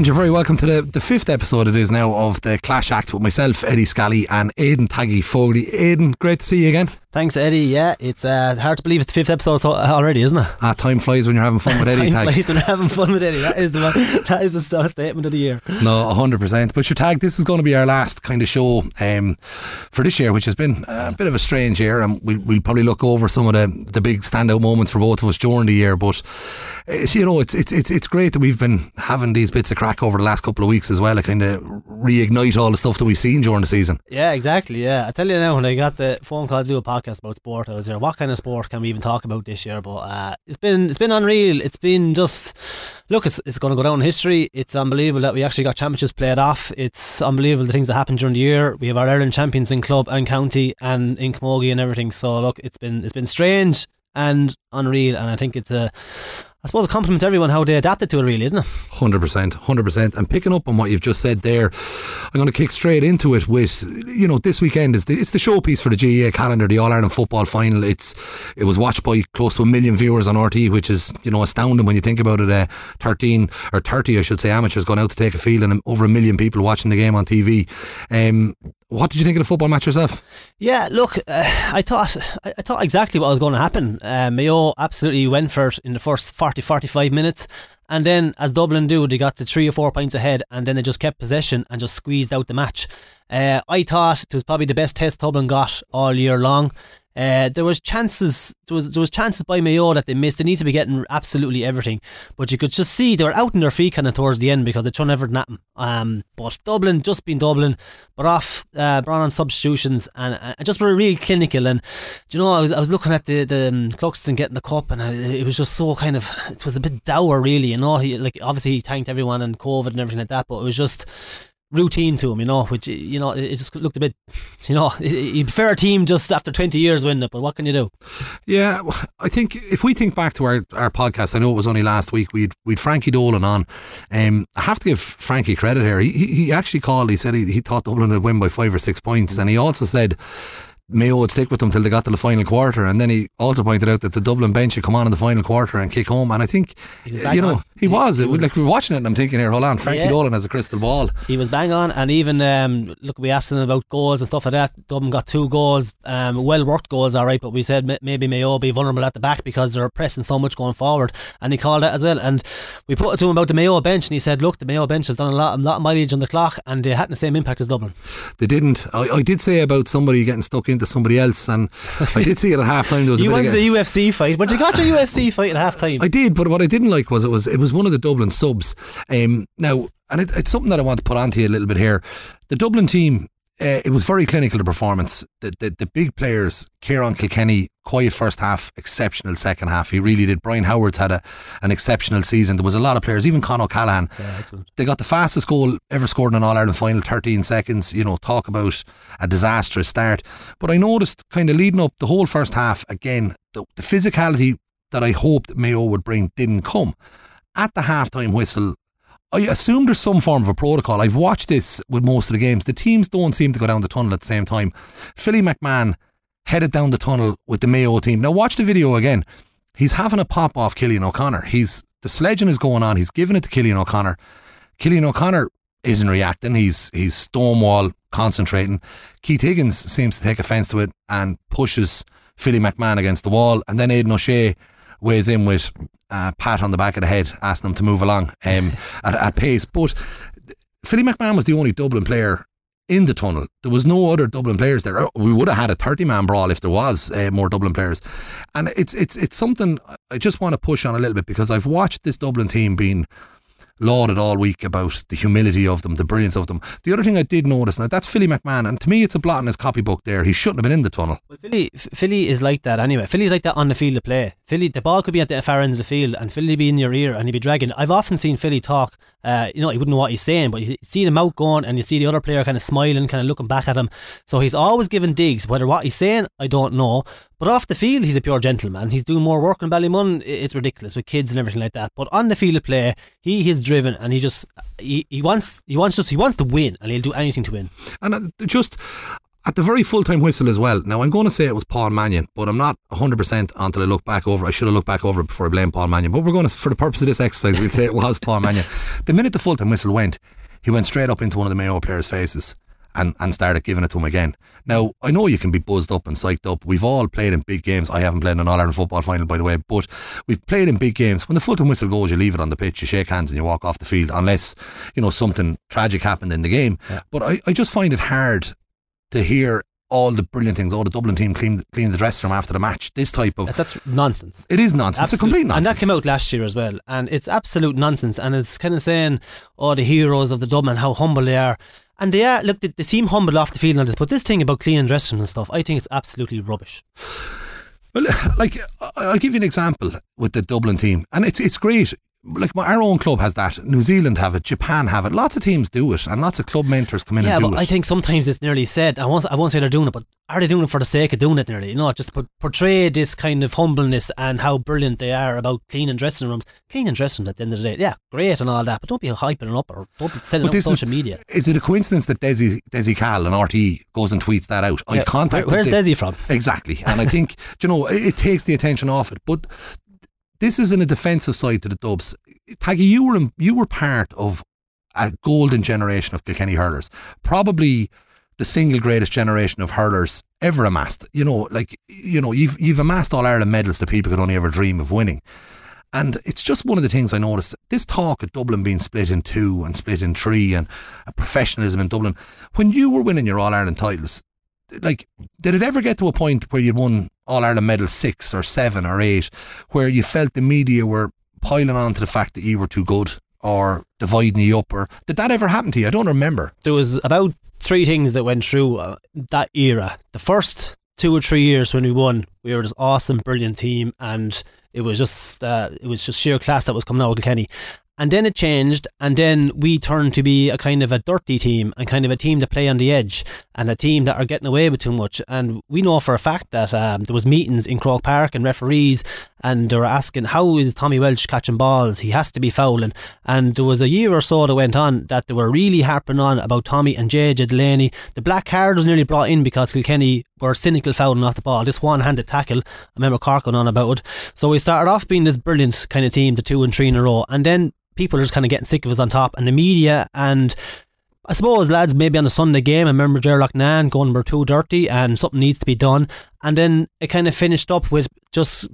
And you're very welcome to the, the fifth episode it is now of the Clash Act with myself, Eddie Scally, and Aidan Taggy Fogarty. Aidan, great to see you again. Thanks, Eddie. Yeah, it's uh, hard to believe it's the fifth episode already, isn't it? Ah, time flies when you're having fun with Eddie. time Tag. flies when you're having fun with Eddie. That is the that is the statement of the year. No, hundred percent. But your tag, this is going to be our last kind of show um, for this year, which has been a bit of a strange year, and we'll, we'll probably look over some of the the big standout moments for both of us during the year. But it's, you know, it's it's it's it's great that we've been having these bits of over the last couple of weeks as well, to kind of reignite all the stuff that we've seen during the season. Yeah, exactly. Yeah, I tell you now, when I got the phone call to do a podcast about sport, I was there. What kind of sport can we even talk about this year? But uh, it's been it's been unreal. It's been just look, it's, it's going to go down in history. It's unbelievable that we actually got championships played off. It's unbelievable the things that happened during the year. We have our Ireland champions in club and county and in Camogie and everything. So look, it's been it's been strange and unreal, and I think it's a I suppose a compliment to everyone how they adapted to it, really, isn't it? Hundred percent, hundred percent. And picking up on what you've just said there, I'm going to kick straight into it with you know this weekend is the, it's the showpiece for the GAA calendar, the All Ireland football final. It's it was watched by close to a million viewers on RTE, which is you know astounding when you think about it. Uh, Thirteen or thirty, I should say, amateurs gone out to take a field, and over a million people watching the game on TV. Um, what did you think of the football match yourself? Yeah, look, uh, I thought I, thought exactly what was going to happen. Uh, Mayo absolutely went for it in the first 40, 45 minutes. And then, as Dublin do, they got to three or four points ahead, and then they just kept possession and just squeezed out the match. Uh, I thought it was probably the best test Dublin got all year long. Uh, there was chances. There was there was chances by Mayo that they missed. They need to be getting absolutely everything, but you could just see they were out in their feet kind of towards the end because they turned everything at them. Um, but Dublin just been Dublin, but off uh, brought on substitutions and, and just were really clinical. And you know, I was I was looking at the the um, Cluxton getting the cup, and I, it was just so kind of it was a bit dour, really. You know, he like obviously he thanked everyone and COVID and everything like that, but it was just routine to him, you know, which, you know, it just looked a bit, you know, you prefer a team just after 20 years winning it, but what can you do? Yeah, I think if we think back to our, our podcast, I know it was only last week, we'd, we'd Frankie Dolan on. Um, I have to give Frankie credit here. He, he actually called, he said he, he thought Dublin would win by five or six points, and he also said, Mayo would stick with them till they got to the final quarter. And then he also pointed out that the Dublin bench would come on in the final quarter and kick home. And I think, you know, on. He, he was. It was like we were watching it and I'm thinking here, hold on, Frankie Yeah. Dolan has a crystal ball. He was bang on, and even um, look, we asked him about goals and stuff like that. Dublin got two goals, um, well worked goals, all right. But we said maybe Mayo be vulnerable at the back because they're pressing so much going forward, and he called that as well. And we put it to him about the Mayo bench, and he said, "Look, the Mayo bench has done a lot, a lot of mileage on the clock, and they hadn't the same impact as Dublin." They didn't. I, I did say about somebody getting stuck into somebody else, and I did see it at half time. There was a You of wanted a UFC fight, but you got your UFC fight at half time. I did, but what I didn't like was it was it was one of the Dublin subs. Um, now, and it, it's something that I want to put onto you a little bit here. The Dublin team, uh, it was very clinical. The performance, the the, the big players, Kieran Kilkenny, quiet first half, exceptional second half. He really did. Brian Howard's had a an exceptional season. There was a lot of players, even Con O'Callaghan. Yeah. They got the fastest goal ever scored in an All Ireland final, 13 seconds. You know, talk about a disastrous start. But I noticed kind of leading up the whole first half, again, the, the physicality that I hoped Mayo would bring didn't come. At the halftime whistle, I assume there's some form of a protocol. I've watched this with most of the games. The teams don't seem to go down the tunnel at the same time. Philly McMahon headed down the tunnel with the Mayo team. Now watch the video again. He's having a pop off Killian O'Connor. He's the sledging is going on. He's giving it to Killian O'Connor. Killian O'Connor isn't reacting. He's he's stonewall concentrating. Keith Higgins seems to take offence to it and pushes Philly McMahon against the wall. And then Aidan O'Shea weighs in with a pat on the back of the head, asking them to move along um, at, at pace. But Philly McMahon was the only Dublin player in the tunnel. There was no other Dublin players there. We would have had a thirty-man brawl if there was uh, more Dublin players. And it's it's it's something I just want to push on a little bit because I've watched this Dublin team being lauded all week about the humility of them, the brilliance of them. The other thing I did notice now that's Philly McMahon, and to me it's a blot in his copybook. There, he shouldn't have been in the tunnel. Well, Philly, Philly is like that anyway. Philly's like that on the field of play. Philly, the ball could be at the far end of the field, and Philly be in your ear, and he'd be dragging. I've often seen Philly talk. Uh, you know, he wouldn't know what he's saying, but you see the mouth going, and you see the other player kind of smiling, kind of looking back at him. So he's always giving digs. Whether what he's saying, I don't know. But off the field, he's a pure gentleman. He's doing more work in Ballymun. It's ridiculous with kids and everything like that. But on the field of play, he is driven, and he just he, he wants he wants just he wants to win, and he'll do anything to win. And uh, just at the very full time whistle as well. Now, I'm going to say it was Paul Mannion, but I'm not 100% until I look back over. I should have looked back over it before I blame Paul Mannion. But we're going to, for the purpose of this exercise, we'd say it was Paul Mannion. The minute the full time whistle went, he went straight up into one of the Mayo players' faces and, and started giving it to him again. Now, I know you can be buzzed up and psyched up. We've all played in big games. I haven't played in an All Ireland football final, by the way, but we've played in big games. When the full time whistle goes, you leave it on the pitch, you shake hands, and you walk off the field, unless, you know, something tragic happened in the game. Yeah. But I, I just find it hard to hear all the brilliant things. Oh, the Dublin team cleaned, cleaned the dressing room after the match. This type of. That's nonsense. It is nonsense. It's a complete nonsense. And that came out last year as well. And it's absolute nonsense. And it's kind of saying, oh, the heroes of the Dublin, how humble they are. And they are, look, they, they seem humble off the field and this, but this thing about cleaning dressing rooms and stuff, I think it's absolutely rubbish. Well, like I'll give you an example with the Dublin team, and it's it's great. Like my, our own club has that. New Zealand have it. Japan have it. Lots of teams do it, and lots of club mentors come in yeah, and do but it. I think sometimes it's nearly said, I won't, I won't say they're doing it, but are they doing it for the sake of doing it nearly? You know, just to portray this kind of humbleness and how brilliant they are about cleaning dressing rooms. Cleaning dressing rooms at the end of the day, yeah, great and all that, but don't be hyping it up or don't be sending But it on this is- social media. Is it a coincidence that Desi Desi Cahill and RTE goes and tweets that out? I Yeah, contacted. where- where's Desi from? Exactly, and I think you know it, it takes the attention off it. But this is in a defensive side to the Dubs. Taggy, you were in, you were part of a golden generation of Kilkenny hurlers, probably the single greatest generation of hurlers ever amassed. You know, like you know, you've you've amassed all Ireland medals that people could only ever dream of winning. And it's just one of the things I noticed. This talk of Dublin being split in two and split in three and professionalism in Dublin. When you were winning your All Ireland titles, like, did it ever get to a point where you'd won All Ireland medal six or seven or eight, where you felt the media were piling on to the fact that you were too good or dividing you up? Or did that ever happen to you? I don't remember. there was about three things that went through uh, that era. The first two or three years when we won, we were this awesome, brilliant team, and it was just uh, it was just sheer class that was coming out of Kilkenny. And then it changed, and then we turned to be a kind of a dirty team and kind of a team to play on the edge and a team that are getting away with too much. And we know for a fact that um, there was meetings in Croke Park and referees, and they were asking how is Tommy Walsh catching balls? He has to be fouling. And there was a year or so that went on that they were really harping on about Tommy and JJ Delaney. The black card was nearly brought in because Kilkenny were cynical fouling off the ball. This one-handed tackle, I remember Cork going on about it. So we started off being this brilliant kind of team, the two and three in a row, and then people are just kind of getting sick of us on top, and the media and I suppose lads maybe on the Sunday game I remember Ger Loughnane going we're too dirty and something needs to be done and then it kind of finished up with just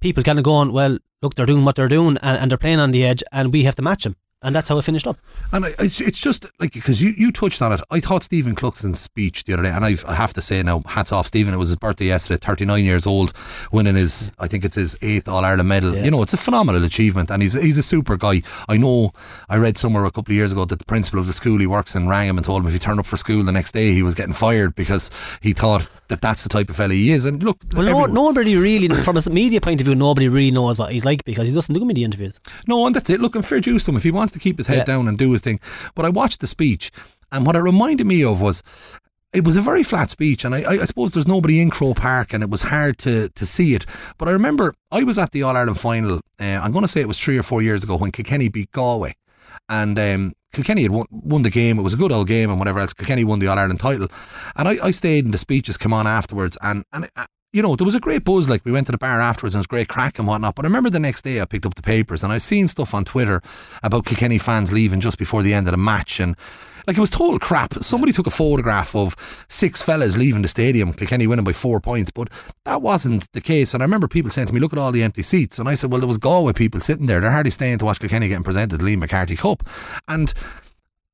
people kind of going well look they're doing what they're doing and, and they're playing on the edge and we have to match them and that's how it finished up And it's, it's just like because you, you touched on it. I thought Stephen Cluxton's speech the other day, and I've, I have to say now, hats off Stephen. It was his birthday yesterday, 39 years old, winning his I think it's his eighth All Ireland medal. Yeah. You know, it's a phenomenal achievement, and he's he's a super guy. I know. I read somewhere a couple of years ago that the principal of the school he works in rang him and told him if he turned up for school the next day he was getting fired because he thought that that's the type of fella he is. And look, well no, nobody really from a media point of view nobody really knows what he's like because he doesn't do media interviews No, and that's it. Look, and fair dues to him if he wants to keep his head Yeah. down and do his thing. But I watched the speech, and what it reminded me of was it was a very flat speech, and I, I, suppose there's nobody in Croke Park, and it was hard to to see it. But I remember I was at the All Ireland final. Uh, I'm going to say it was three or four years ago when Kilkenny beat Galway, and. Um, Kilkenny had won, won the game. It was a good old game and whatever else. Kilkenny won the All Ireland title, and I, I stayed and the speeches come on afterwards. And and uh, you know there was a great buzz. Like we went to the bar afterwards and it was great crack and whatnot. But I remember the next day I picked up the papers and I seen stuff on Twitter about Kilkenny fans leaving just before the end of the match and. Like it was total crap. Somebody took a photograph of six fellas leaving the stadium, Kilkenny winning by four points, but that wasn't the case. And I remember people saying to me, "Look at all the empty seats." And I said, "Well, there was Galway people sitting there. They're hardly staying to watch Kilkenny getting presented the Liam MacCarthy Cup." And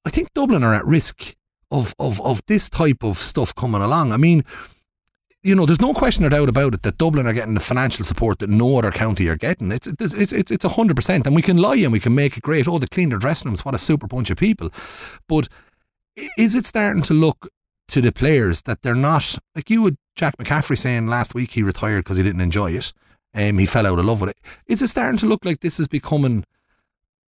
I think Dublin are at risk of of of this type of stuff coming along. I mean, you know, there's no question or doubt about it that Dublin are getting the financial support that no other county are getting. It's it's it's it's hundred percent, and we can lie and we can make it great. Oh, they clean their dressing rooms. What a super bunch of people. But is it starting to look to the players that they're not like you would Jack McCaffrey saying last week he retired because he didn't enjoy it. Um, he fell out of love with it. Is it starting to look like this is becoming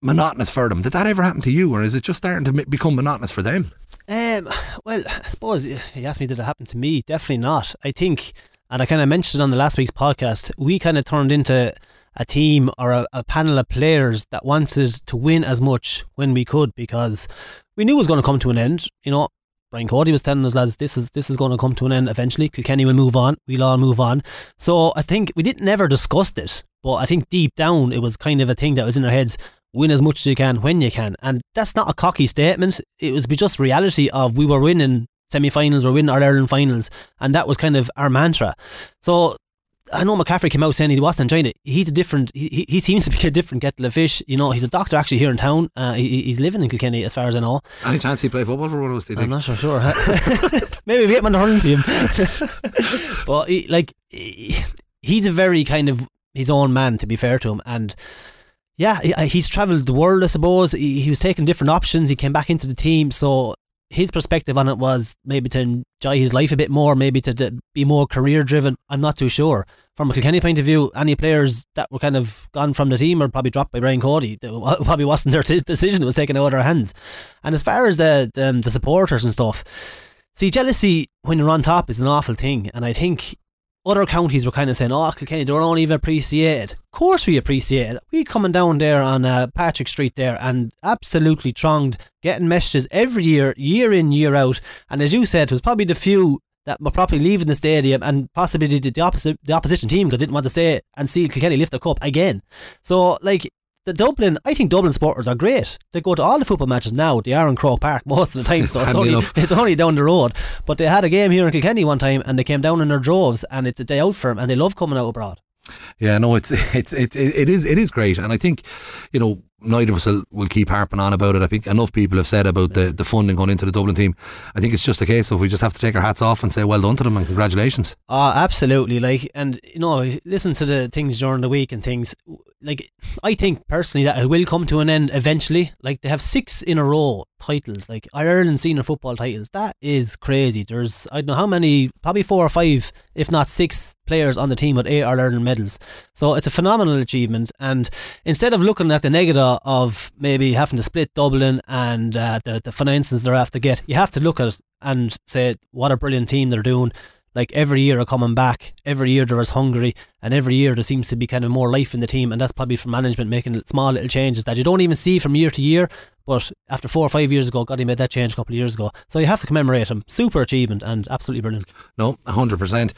monotonous for them? Did that ever happen to you, or is it just starting to become monotonous for them? Um, well, I suppose you asked me, did it happen to me? Definitely not. I think, and I kind of mentioned it on the last week's podcast, we kind of turned into a team or a, a panel of players that wanted to win as much when we could because we knew it was going to come to an end. You know, Brian Cody was telling us, lads, this is this is going to come to an end eventually. Kilkenny will move on. We'll all move on. So I think we didn't never discuss it, but I think deep down it was kind of a thing that was in our heads. Win as much as you can when you can, and that's not a cocky statement. It was be just reality of we were winning semi-finals, we're winning our Ireland finals, and that was kind of our mantra. So I know McCaffrey came out saying he wasn't enjoying it. He's a different. He, he seems to be a different kettle of fish. You know, he's a doctor actually here in town. Uh, he, he's living in Kilkenny, as far as I know. Any chance he play football for one of us? Do you I'm not so sure. Maybe we get him on the hurling team. but he, like, he, he's a very kind of his own man. To be fair to him, and yeah, he's travelled the world. I suppose he, he was taking different options. He came back into the team, so his perspective on it was maybe to enjoy his life a bit more, maybe to, to be more career driven. I'm not too sure. From a Kilkenny point of view, any players that were kind of gone from the team are probably dropped by Brian Cody. It probably wasn't their t- decision; it was taken out of their hands. And as far as the the, um, the supporters and stuff, see, jealousy when you're on top is an awful thing, and I think. Other counties were kind of saying, "Oh, Kilkenny, they don't even appreciate it." Of course, we appreciate it. We coming down there on uh, Patrick Street there and absolutely thronged, getting messages every year, year in, year out. And as you said, it was probably the few that were probably leaving the stadium and possibly the, the opposite, the opposition team because didn't want to stay and see Kilkenny lift the cup again. So, like the Dublin, I think Dublin supporters are great. They go to all the football matches now. They are in Croke Park most of the time, so it's only, enough. it's only down the road. But they had a game here in Kilkenny one time, and they came down in their droves, and it's a day out for them, and they love coming out abroad. Yeah, no, it's it's it's it is it is great, and I think you know neither of us will, will keep harping on about it. I think enough people have said about the, the funding going into the Dublin team. I think it's just a case of we just have to take our hats off and say well done to them and congratulations. Oh, absolutely. Like, and you know, listen to the things during the week and things. Like, I think personally that it will come to an end eventually. Like, they have six in a row titles, like Ireland senior football titles. That is crazy. There's I don't know how many, probably four or five, if not six players on the team with eight Ireland medals. So it's a phenomenal achievement. And instead of looking at the negative of maybe having to split Dublin and uh, the the finances they're have to get, you have to look at it and say what a brilliant team they're doing like every year are coming back. Every year there is hungry, and every year there seems to be kind of more life in the team, and that's probably from management making small little changes that you don't even see from year to year. But after four or five years ago, God, he made that change a couple of years ago. So you have to commemorate him. Super achievement and absolutely brilliant. No, hundred percent.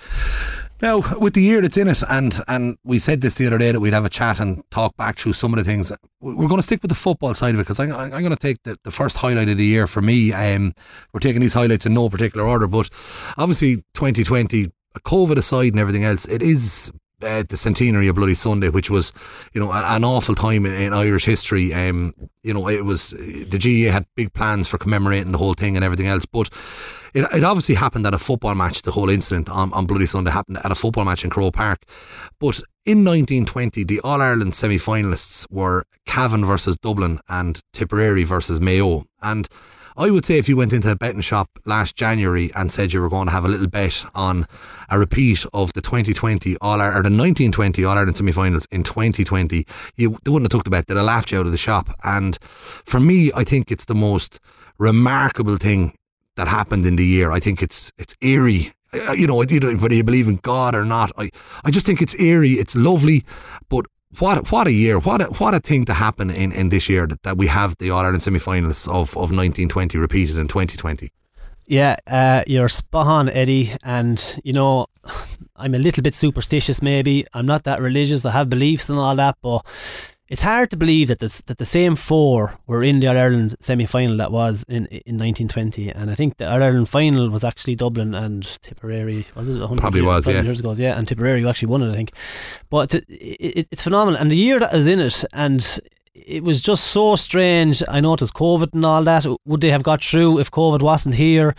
Now, with the year that's in it, and and we said this the other day that we'd have a chat and talk back through some of the things. We're going to stick with the football side of it because I'm, I'm going to take the, the first highlight of the year for me. Um, we're taking these highlights in no particular order, but obviously 2020, COVID aside and everything else, it is uh, the centenary of Bloody Sunday, which was, you know, an awful time in, in Irish history. Um, you know, it was the GAA had big plans for commemorating the whole thing and everything else, but it, it obviously happened at a football match. The whole incident on, on Bloody Sunday happened at a football match in Croke Park. But in 1920, the All Ireland semi finalists were Cavan versus Dublin and Tipperary versus Mayo. And I would say if you went into a betting shop last January and said you were going to have a little bet on a repeat of the 2020 All Ireland or the 1920 All Ireland semi-finals in 2020, you they wouldn't have took the bet. They'd have laughed you out of the shop. And for me, I think it's the most remarkable thing that happened in the year. I think it's it's eerie. Uh, You know, you know, whether you believe in God or not, I, I just think it's eerie. It's lovely, but what what a year! What a, what a thing to happen in, in this year that, that we have the All Ireland semi-finalists of, of 1920 repeated in 2020. Yeah, uh, you're spot on, Eddie. And, you know, I'm a little bit superstitious, maybe. I'm not that religious. I have beliefs and all that, but it's hard to believe that the, that the same four were in the All Ireland semi final that was in, in 1920. And I think the All Ireland final was actually Dublin and Tipperary. Was it? 100 Probably years, was, 100 yeah. years ago. Yeah, and Tipperary who actually won it, I think. But it, it, it's phenomenal. And the year that is in it, and it was just so strange. I know it was COVID and all that. Would they have got through if COVID wasn't here?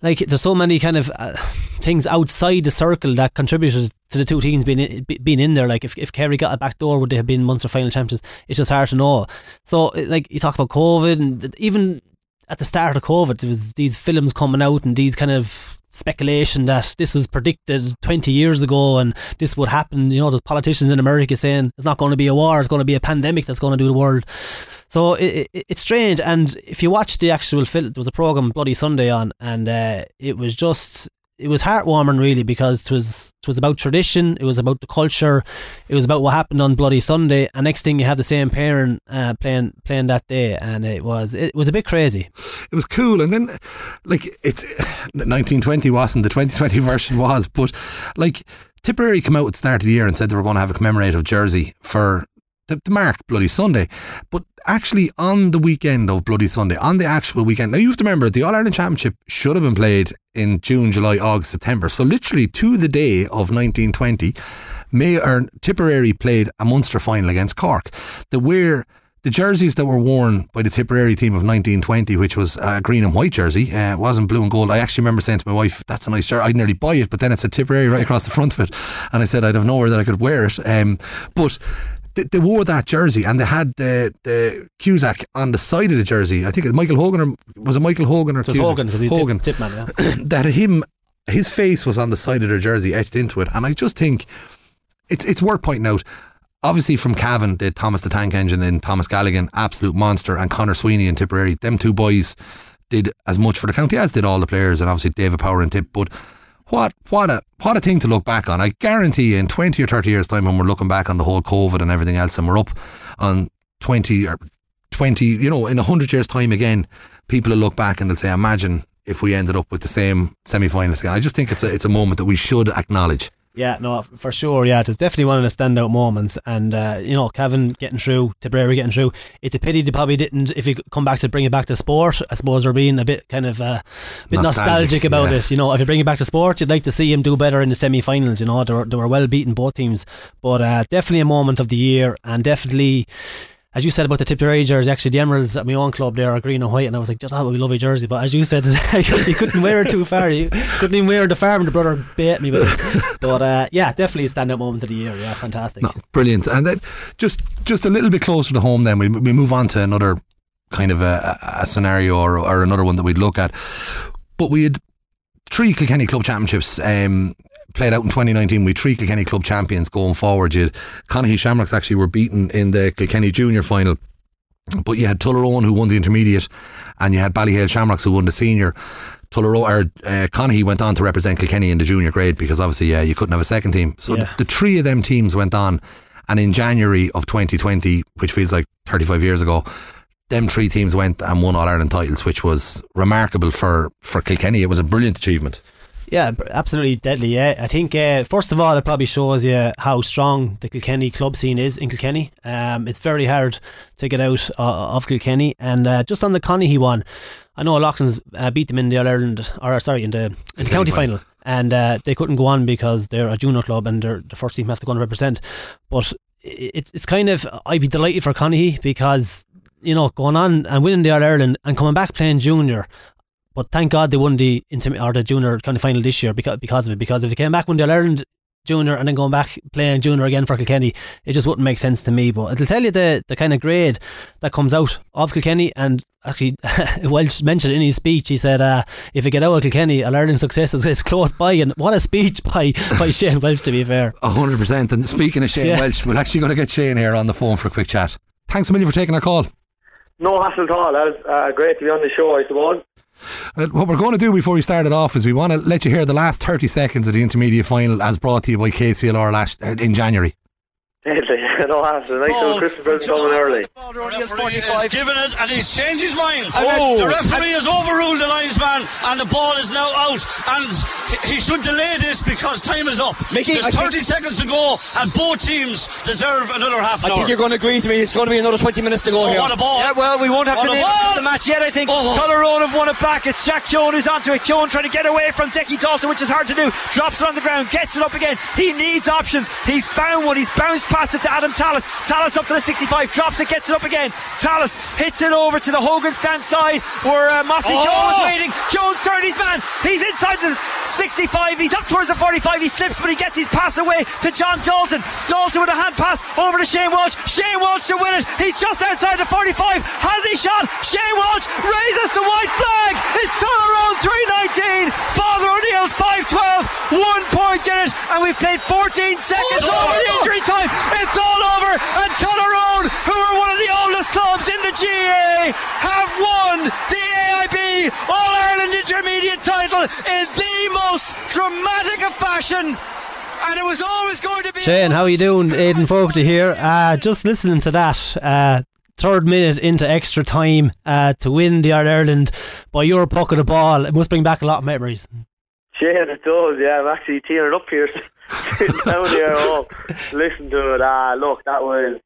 Like, there's so many kind of uh, things outside the circle that contributed to the two teams being in, being in there. Like, if, if Kerry got a back door, would they have been Munster final champions? It's just hard to know. So, like, you talk about COVID, and even at the start of COVID, there was these films coming out and these kind of speculation that this was predicted 20 years ago and this would happen. You know, there's politicians in America saying it's not going to be a war, it's going to be a pandemic that's going to do the world. So it, it, it's strange. And if you watch the actual film, there was a program Bloody Sunday on, and uh, it was just it was heartwarming really because it was it was about tradition, it was about the culture, it was about what happened on Bloody Sunday, and next thing you have the same parent uh, playing playing that day, and it was it was a bit crazy. It was cool, and then like it's 1920 wasn't the 2020 version was, but like Tipperary came out at the start of the year and said they were going to have a commemorative jersey for the mark Bloody Sunday. But actually, on the weekend of Bloody Sunday, on the actual weekend, now you have to remember the All Ireland Championship should have been played in June, July, August, September. So literally to the day of 1920, May or Tipperary played a Munster final against Cork. The where the jerseys that were worn by the Tipperary team of 1920, which was a green and white jersey, uh, wasn't blue and gold. I actually remember saying to my wife, "That's a nice jersey." I'd nearly buy it, but then it said Tipperary right across the front of it, and I said I'd have nowhere that I could wear it. Um, but they, they, wore that jersey and they had the the Cusack on the side of the jersey. I think it was Michael Hogan or was it Michael Hogan or it was Cusack? Hogan because he's Hogan. tip man. Yeah. that him his face was on the side of their jersey etched into it, and I just think it's it's worth pointing out. Obviously, from Cavan, the Thomas the Tank Engine and Thomas Galligan, absolute monster, and Connor Sweeney and Tipperary, them two boys did as much for the county as did all the players, and obviously David Power and Tip. But what what a what a thing to look back on. I guarantee you in 20 or 30 years time when we're looking back on the whole COVID and everything else and we're up on 20 or 20, you know, in 100 years time again, people will look back and they'll say imagine if we ended up with the same semi-finals again. I just think it's a it's a moment that we should acknowledge. Yeah, no, for sure. Yeah, it's definitely one of the standout moments. And, uh, you know, Cavan getting through, Tipperary getting through. It's a pity they probably didn't, if you come back to bring it back to sport, I suppose we're being a bit kind of uh, a bit nostalgic, nostalgic about yeah. it. You know, if you bring it back to sport, you'd like to see him do better in the semi finals. You know, they were, they were well beaten, both teams. But uh, definitely a moment of the year and definitely as you said about the Tipperary jersey, actually the Emeralds at my own club there are green and white, and I was like, just oh, we love your jersey. But as you said, you couldn't wear it too far. You couldn't even wear the farm. And the brother bait me, but but uh, yeah, definitely a standout moment of the year. Yeah, fantastic. No, brilliant. And then just just a little bit closer to home, then we we move on to another kind of a, a scenario or, or another one that we'd look at. But we had three Kilkenny Club Championships um, played out in 2019 with three Kilkenny club champions going forward. You Conahy Shamrocks actually were beaten in the Kilkenny Junior final. But you had Tullaroan who won the intermediate and you had Ballyhale Shamrocks who won the senior. Tullaroan or uh, Conahy went on to represent Kilkenny in the junior grade because obviously yeah, you couldn't have a second team. So yeah. the, the three of them teams went on and in January of 2020, which feels like 35 years ago, them three teams went and won All Ireland titles, which was remarkable for, for Kilkenny. It was a brilliant achievement. Yeah, absolutely deadly. Yeah, I think uh, first of all, it probably shows you how strong the Kilkenny club scene is in Kilkenny. Um, it's very hard to get out uh, of Kilkenny, and uh, just on the Conahy one, I know Loughlin's uh, beat them in the All Ireland, or sorry, in the, in the county final, and uh, they couldn't go on because they're a junior club and they're the first team have to go and represent. But it's it's kind of I'd be delighted for Conahy because you know, going on and winning the All Ireland and coming back playing junior, but thank God they won the intim- or the junior kind of final this year because because of it. Because if they came back when they Ireland junior and then going back playing junior again for Kilkenny, it just wouldn't make sense to me. But it'll tell you the the kind of grade that comes out of Kilkenny. And actually, Walsh mentioned in his speech, he said, uh, "If you get out of Kilkenny, All Ireland success is it's close by." And what a speech by by Shane Walsh, to be fair. hundred percent. And speaking of Shane yeah. Walsh, we're actually going to get Shane here on the phone for a quick chat. Thanks a million for taking our call. No hassle at all. That was uh, great to be on the show, I suppose. Uh, what we're going to do before we start it off is we want to let you hear the last 30 seconds of the intermediate final as brought to you by KCLR last, uh, in January. No hassle. Nice little oh. Christmas present coming early. The referee has given it and he's changed his mind. Oh. The referee has overruled the linesman and the ball is now out. And he should delay this because time is up. Mickey, There's 30 seconds to go and both teams deserve another half an I hour. think you're going to agree to me. It's going to be another 20 minutes to go oh, here. What a ball. Yeah, well, we won't have what to name the match yet, I think. Oh. Tullaroan have won it back. It's Jack Keown who's onto it. Keown trying to get away from Decky Dalton, which is hard to do. Drops it on the ground, gets it up again. He needs options. He's found one. He's bounced past it to Adam Tallis. Tallis up to the 65, drops it, gets it up again. Tallis hits it over to the Hogan stand side where uh, Mossy oh! Joe waiting. Jones turned his man. He's inside the 65. He's up towards the 45. He slips, but he gets his pass away to John Dalton. Dalton with a hand pass over to Shane Walsh. Shane Walsh to win it. He's just outside the 45. Has he shot? Shane Walsh raises the white flag. It's Tullaroan 319. Father O'Neill's 512. One point in it, and we've played 14 seconds oh, over the injury time. It's all over, and Tullaroan, who are one of the oldest clubs in the GAA, have won the AIB All Ireland intermediate title in the most dramatic of fashion and it was always going to be. Shane, how are you doing? Aidan Fogarty here. Uh, just listening to that. Uh, third minute into extra time uh, to win the All Ireland by your puck of the ball. It must bring back a lot of memories. Yeah, it does. Yeah, I'm actually tearing up here, down here. Listen to it. Ah, look, that was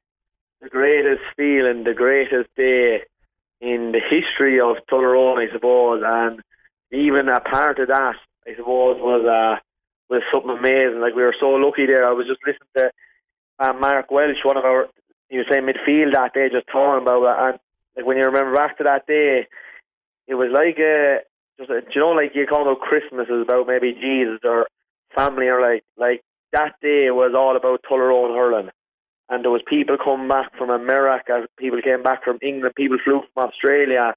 the greatest feeling, the greatest day in the history of Tullaroan, I suppose. And even a part of that, I suppose, was uh, was something amazing. Like we were so lucky there. I was just listening to uh, Mark Welsh, one of our, you was saying midfield that day, just talking about it. And like when you remember back to that day, it was like a, just a, you know, like you call about Christmas is about maybe Jesus or family or like like that day was all about Tullaroan hurling. And there was people coming back from America, people came back from England, people flew from Australia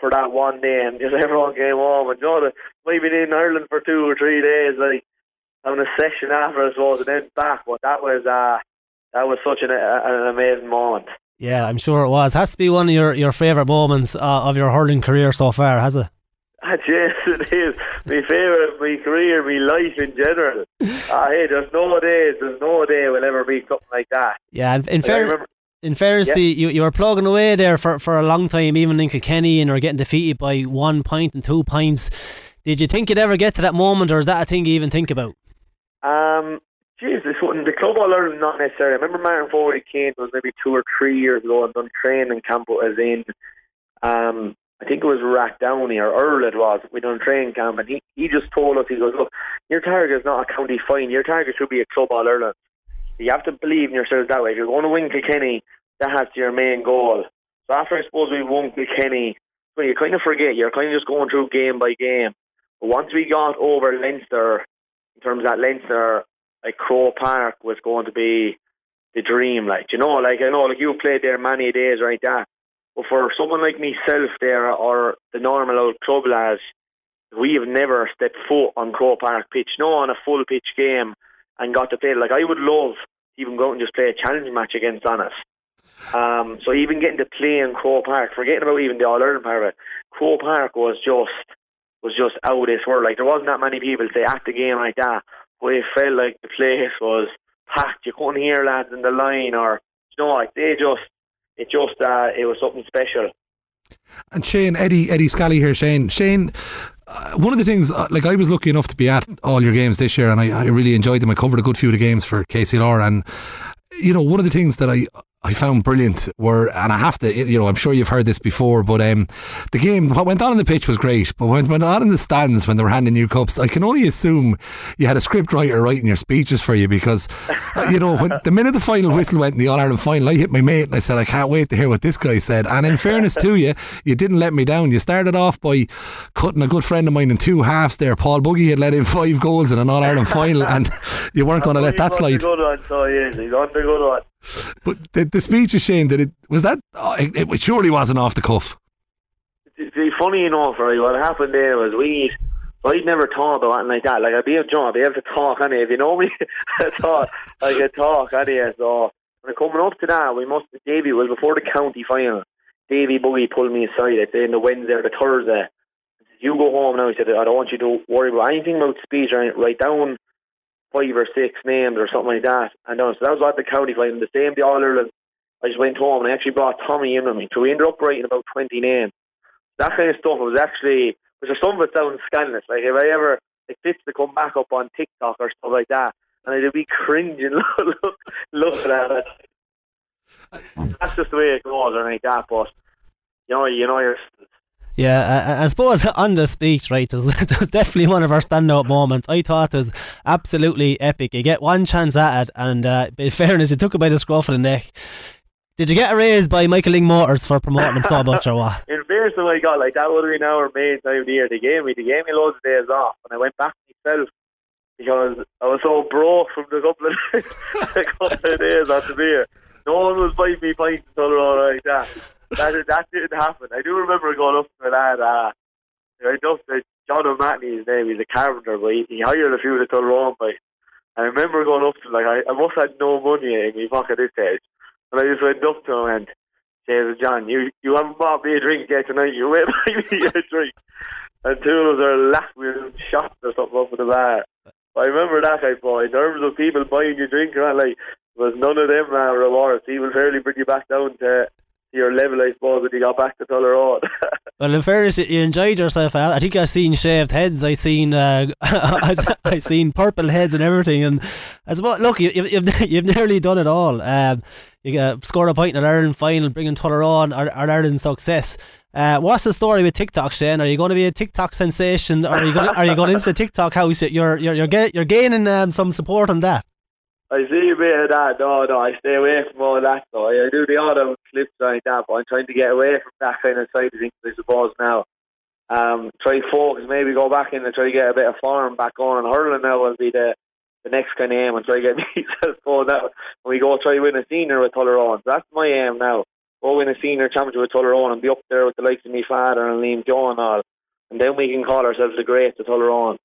for that one day, and just everyone came home. And you know, we've been in Ireland for two or three days, like having a session after, I suppose, and then back. But that was uh, that was such an, an amazing moment. Yeah, I'm sure it was. Has to be one of your, your favourite moments uh, of your hurling career so far, has it? yes, it is. My favourite, my career, my life in general. uh, hey, there's no day, there's no day will ever be something like that. Yeah, in, in fair, in fairness, yeah. you, you were plugging away there for, for a long time, even in Kilkenny, and were getting defeated by one point and two points. Did you think you'd ever get to that moment, or is that a thing you even think about? Um, geez, this one, the club all Ireland, not necessarily. I remember Martin Foley came, it was maybe two or three years ago, and done training camp as in, um, I think it was Rathdowney or Errill it was. We done training camp, and he, he just told us, he goes, look, your target is not a county fine, your target should be a club all Ireland. You have to believe in yourself that way. If you're going to win Kilkenny, that has to your main goal. So after I suppose we won Kilkenny, well, you kind of forget. You're kind of just going through game by game. But once we got over Leinster, in terms of that Leinster, like Croke Park was going to be the dream. Like you know, like I know, like you've played there many days, right? That, but for someone like myself there or the normal old club lads, we have never stepped foot on Croke Park pitch, no, on a full pitch game, and got to play. Like I would love to even go out and just play a challenge match against Honest. Um, so even getting to play in Croke Park, forgetting about even the All Ireland part of it, Croke Park was just was just out of this world. Like there wasn't that many people say at the game like that, but it felt like the place was packed. You couldn't hear lads in the line, or you know, like they just it just uh, it was something special. And Shane, Eddie, Eddie Scally here, Shane. Shane, uh, one of the things, uh, like I was lucky enough to be at all your games this year, and I, I really enjoyed them. I covered a good few of the games for KCLR, and you know, one of the things that I I found brilliant were, and I have to, you know, I'm sure you've heard this before, but um, the game, what went on in the pitch was great, but what went on in the stands when they were handing you cups, I can only assume you had a script writer writing your speeches for you because, uh, you know, when the minute the final whistle went in the All Ireland final, I hit my mate and I said, I can't wait to hear what this guy said. And in fairness to you, you didn't let me down. You started off by cutting a good friend of mine in two halves there. Paul Buggy had let in five goals in an All Ireland final, and you weren't going to let that slide. Good one, so he's on the good one. But the, the speech is Shane that it was that uh, it, it, surely wasn't off the cuff. Funny enough, right? What happened there was we. I'd never thought about anything like that. Like I'd be able, John, I'd be able to talk anyway. If you know me, I thought I could talk anyway. So when coming up to that, we must. Davy was before the county final. Davy Buggy pulled me aside. I'd say in the Wednesday or the Thursday. You go home now. He said, I don't want you to worry about anything about speech. Write down five or six names or something like that. And uh, so that was what the county final. The same the All Ireland. I just went home and I actually brought Tommy in with me. So we ended up writing about 20 names. That kind of stuff was actually, which is some of it sounds scandalous. Like if I ever, like this to come back up on TikTok or stuff like that, and I'd be cringing look, look, looking at it. That's just the way it goes or like that, but you know, you know, you're yeah, I, I, suppose on the speech, right, was, definitely one of our standout moments. I thought it was absolutely epic. You get one chance at it, and uh, in fairness, you took it by the scruff of the neck. Did you get a raise by Michael Lyng Motors for promoting him so much, or what? In fairness, I got like that would have been our main time of the year. They gave me, they gave me loads of days off, and I went back myself because I was so broke from the couple of, the couple of days after beer. No one was buying me pints until around like that that that didn't happen. I do remember going up to that. Uh, I just uh, John O'Matney, his name. He's a carpenter, but he, he hired a few of the Tullaroan boys. I remember going up to like I, I must have had no money in my pocket this stage, and I just went up to him and said, "John, you you haven't bought me a drink yet tonight. You wait buy me a drink." and two of us are laugh. We were shots or something up at the bar. I remember that guy, boy. In terms of people buying you drink, right, like was none of them uh, rewards. He will fairly bring you back down to your level, I suppose, when you got back to Tullaroan. well, in fairness, you enjoyed yourself. I think I've seen shaved heads. I seen uh, I seen purple heads and everything. And as well, look, you, have you've, you've nearly done it all. Um, you uh, scored a point in an Ireland final, bringing Tullaroan our, our Ireland success. Uh, what's the story with TikTok, Shane? Are you going to be a TikTok sensation? Or are you going? To, are you going into the TikTok house? You're you're you're, you're gaining um, some support on that. I see a bit of that. No, no, I stay away from all that. So I do the odd clips like that, but I'm trying to get away from that kind of side of things. I suppose now. Um, try focus, maybe go back in and try to get a bit of form back on. And hurling now will be the the next kind of aim and try to get myself going out. When we go try win a senior with Tullaroan. So that's my aim now. Go win a senior championship with Tullaroan and be up there with the likes of me father and Liam Joe and all. And then we can call ourselves the greats of Tullaroan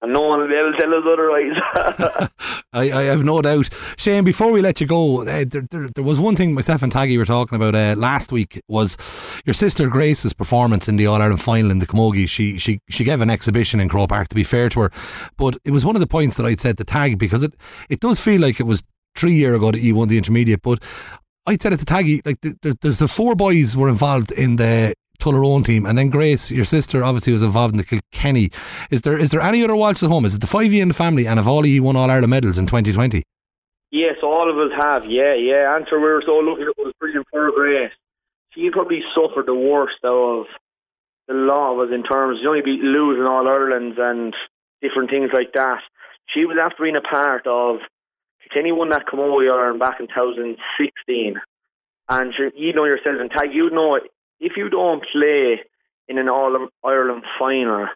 and no one will be able to tell us otherwise. I, I have no doubt. Shane, before we let you go, uh, there, there, there, was one thing myself and Taggy were talking about uh, last week was your sister Grace's performance in the All Ireland final in the Camogie. She she she gave an exhibition in Croke Park. To be fair to her, but it was one of the points that I'd said to Tag because it it does feel like it was three year ago that he won the intermediate, but. I'd said it to Taggy, like there's the four boys were involved in the Tullaroan team, and then Grace, your sister, obviously was involved in the Kilkenny. Is there is there any other Walsh at home? Is it the five in the family, and have all of you won all Ireland medals in 2020? Yes, all of us have. Yeah, yeah. Answer we were so lucky it was brilliant for Grace. She probably suffered the worst of the law was in terms you only be losing all Ireland and different things like that. She was after being a part of Kilkenny won that Camogie Ireland back in 2016. And you know yourself, and Tag, you know if you don't play in an All Ireland final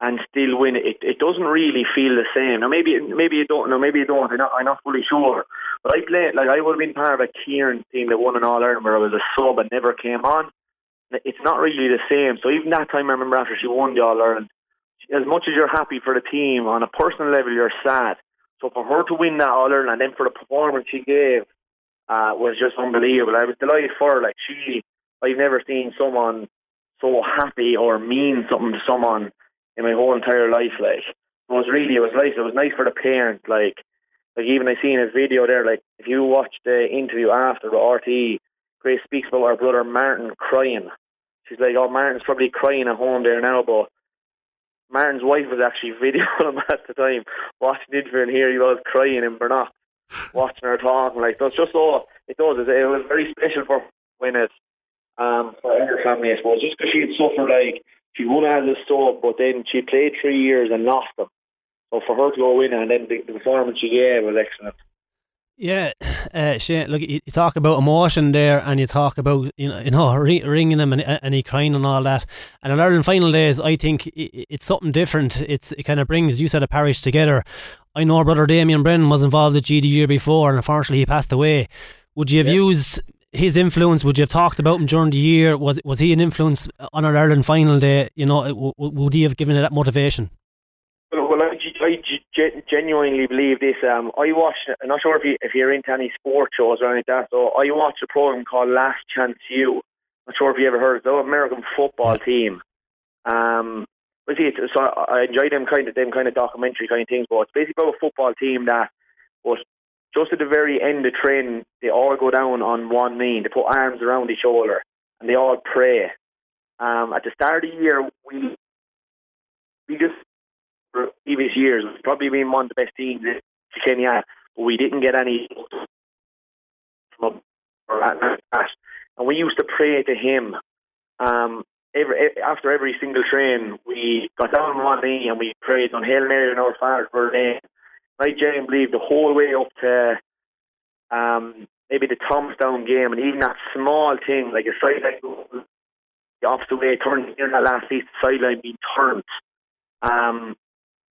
and still win it, it doesn't really feel the same. Now maybe maybe you don't know, maybe you don't. I'm not, I'm not fully sure. But I played like I would have been part of a Kieran team that won an All Ireland where I was a sub and never came on. It's not really the same. So even that time, I remember after she won the All Ireland, as much as you're happy for the team on a personal level, you're sad. So for her to win that All Ireland and then for the performance she gave uh, was just unbelievable. I was delighted for her. Like she I've never seen someone so happy or mean something to someone in my whole entire life. Like it was really, it was nice. It was nice for the parents. Like, like even I seen a video there. Like if you watch the interview after the RTE, Grace speaks about her brother Martin crying. She's like, oh, Martin's probably crying at home there now, but Martin's wife was actually videoing him at the time, watching the interview, and here he was crying in Bernock, watching her talking. Like, so it's just so, it does, it was very special for when it's um, for her family, I suppose, just because she had suffered like she won as a sub, but then she played three years and lost them. So for her to go in and then the, the performance she gave was excellent. Yeah, uh, Shane. Look, you, you, talk about emotion there, and you talk about you know, you know, ringing him and, and he crying and all that. And in Ireland final days, I think it's something different. It's it kind of brings you said a parish together. I know brother Damien Brennan was involved at G the year before, and unfortunately he passed away. Would you have yeah. used his influence? Would you have talked about him during the year? Was was he an influence on our Ireland final day? You know, would he have given it that motivation? Well, I, I genuinely believe this. Um, I watch. I'm not sure if you if you're into any sport shows or anything like that. So I watch a program called Last Chance U. I'm not sure if you ever heard of the American football team. Um, see, so I enjoy them kind of them kind of documentary kind of things. But it's basically about a football team that was just at the very end of training, they all go down on one knee, they put arms around each shoulder, and they all pray. Um, at the start of the year, we we just for previous years probably been one of the best teams in Kenya, but we didn't get any from and we used to pray to him. Um, every after every single train, we got down on one knee and we prayed on Hail Mary and Our Father for a name I genuinely believe the whole way up to um, maybe the Thomastown game and even that small thing like a sideline the opposite way turned in that last season sideline being turned. Um,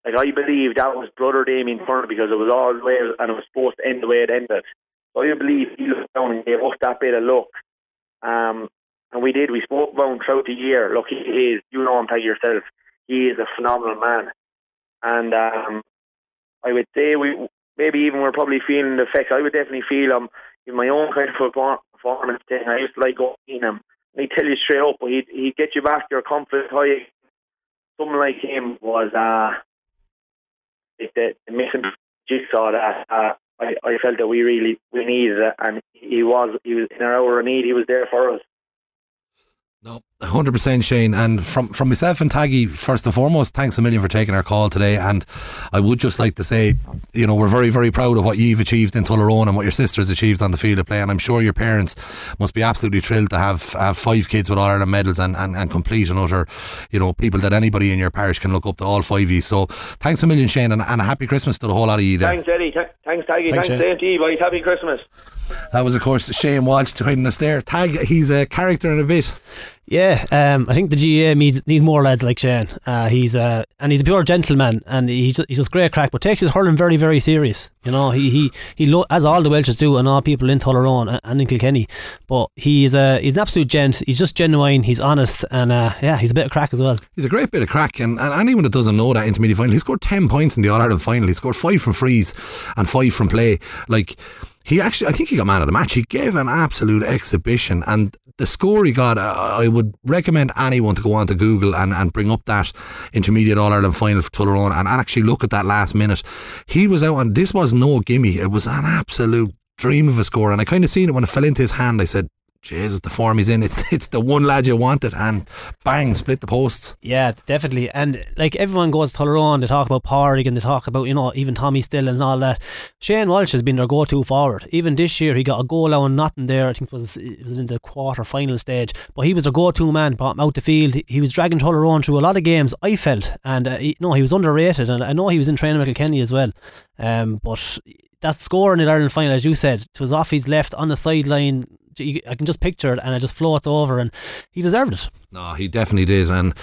like I believe that was brother Damien Turner because it was all the way and it was supposed to end the way it ended. So I believe he looked down and gave us that bit of luck. Um, and we did. We spoke about him throughout the year. Look, he is. You know him, Peg yourself. He is a phenomenal man. And um, I would say we maybe even we're probably feeling the effects. I would definitely feel him um, in my own kind of performance thing. I used to like going him. He tell you straight up, he'd, he'd get you back your confidence high. someone like him was uh, the, the missing jigsaw that uh, I, I felt that we really we needed it, and he was he was in our hour of need. He was there for us. No, hundred percent, Shane. And from from myself and Taggy, first and foremost, thanks a million for taking our call today. And I would just like to say, you know, we're very very proud of what you've achieved in Tullaroan and what your sister has achieved on the field of play. And I'm sure your parents must be absolutely thrilled to have have five kids with All Ireland medals and, and, and complete and utter, you know, people that anybody in your parish can look up to. All five of you. So thanks a million, Shane, and, and a happy Christmas to the whole lot of you there. Thanks, Eddie. Th- thanks, Taggy. Thanks, thanks Same to you, boys. Happy Christmas. That was, of course, Shane Walsh joining us there. Tag, he's a character in a bit. Yeah, um, I think the GAA needs, needs more lads like Shane. Uh, he's uh, and he's a pure gentleman, and he's he's just great crack, but takes his hurling very very serious. You know, he he he lo- as all the Walshes do, and all people in Tullaroan and, and in Kilkenny. But he's a he's an absolute gent. He's just genuine. He's honest, and uh, yeah, he's a bit of crack as well. He's a great bit of crack, and, and anyone that doesn't know that intermediate final, he scored ten points in the All Ireland final. He scored five from frees and five from play. Like he actually, I think he got man of the match. He gave an absolute exhibition, and the score he got, uh, I would recommend anyone to go on to Google and, and bring up that intermediate All Ireland final for Tullaroan and, and actually look at that last minute. He was out, and this was no gimme. It was an absolute dream of a score, and I kind of seen it when it fell into his hand. I said, Jesus, the form he's in, it's it's the one lad you wanted, and bang, split the posts. Yeah, definitely. And like everyone goes to Tullaroan, they talk about Pádraig and they talk about, you know, even Tommy Still and all that. Shane Walsh has been their go to forward. Even this year, he got a goal out nothing there. I think it was, it was in the quarter final stage, but he was their go to man, brought him out the field. He was dragging Tullaroan through a lot of games, I felt, and uh, he, no, he was underrated. And I know he was in training with Kenny as well. Um, but that score in the Ireland final, as you said, it was off his left on the sideline I can just picture it and it just floats over and he deserved it. No, he definitely did. And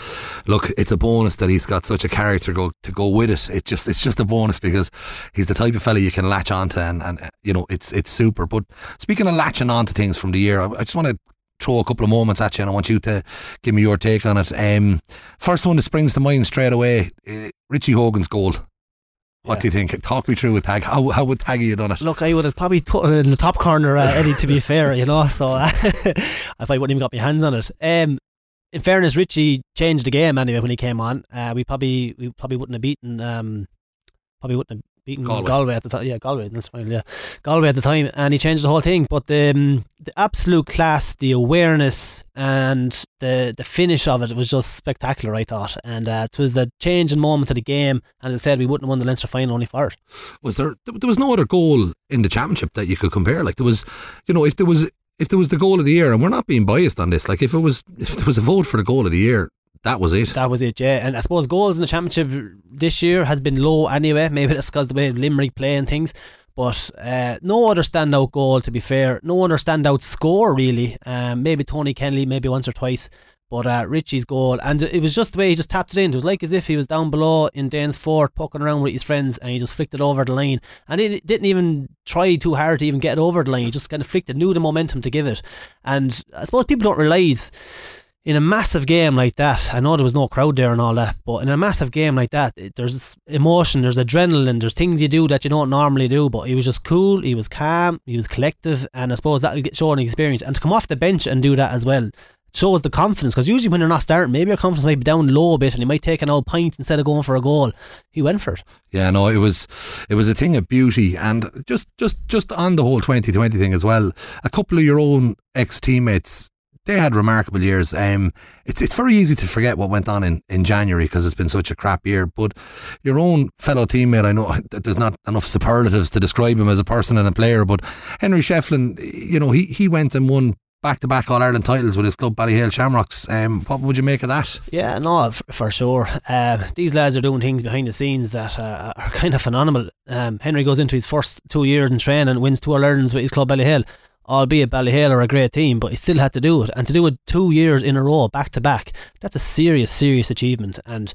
look, it's a bonus that he's got such a character go, to go with it. It just it's just a bonus because he's the type of fella you can latch onto and, and you know it's it's super. But speaking of latching onto things from the year, I, I just want to throw a couple of moments at you and I want you to give me your take on it. Um, first one that springs to mind straight away, uh, Richie Hogan's goal. What yeah. do you think? Talk me through with Tag. How how would Taggy have done it? Look, I would have probably put it in the top corner, uh, Eddie. To be fair, you know, so uh, if I wouldn't even got my hands on it. Um, in fairness, Richie changed the game anyway when he came on. Uh, we probably we probably wouldn't have beaten um, probably wouldn't have beaten Galway, Galway at the time. Yeah, Galway. That's fine. Yeah, Galway at the time, and he changed the whole thing. But the um, the absolute class, the awareness, and the the finish of it was just spectacular. I thought, and uh, it was the change in moment of the game. And as I said, we wouldn't have won the Leinster final only for it. Was there? There was no other goal in the championship that you could compare. Like there was, you know, if there was. If there was the goal of the year, and we're not being biased on this, like if it was, if there was a vote for the goal of the year, that was it. That was it, yeah. And I suppose goals in the championship this year has been low anyway. Maybe that's because the way Limerick play and things. But uh, no other standout goal, to be fair. No other standout score, really. Um, maybe Tony Kennelly, maybe once or twice. But uh, Richie's goal, and it was just the way he just tapped it in. It was like as if he was down below in Danesfort, poking around with his friends, and he just flicked it over the line. And he didn't even try too hard to even get it over the line. He just kind of flicked it, knew the momentum to give it. And I suppose people don't realise in a massive game like that, I know there was no crowd there and all that, but in a massive game like that, there's emotion, there's adrenaline, there's things you do that you don't normally do. But he was just cool, he was calm, he was collective, and I suppose that'll get shown experience. And to come off the bench and do that as well shows the confidence because usually when you're not starting, maybe your confidence might be down low a bit and you might take an old pint instead of going for a goal. He went for it. Yeah, no, it was it was a thing of beauty and just just just on the whole 2020 thing as well. A couple of your own ex teammates they had remarkable years. Um, it's it's very easy to forget what went on in, in January because it's been such a crap year. But your own fellow teammate, I know there's not enough superlatives to describe him as a person and a player, but Henry Shefflin, you know, he, he went and won back to back All Ireland titles with his club Ballyhale Shamrocks. Um, what would you make of that? Yeah, no, for sure. Uh, these lads are doing things behind the scenes that uh, are kind of phenomenal. Um, Henry goes into his first two years in training, and wins two All Irelands with his club Ballyhale albeit Ballyhale are a great team, but he still had to do it. And to do it two years in a row, back to back, that's a serious, serious achievement. And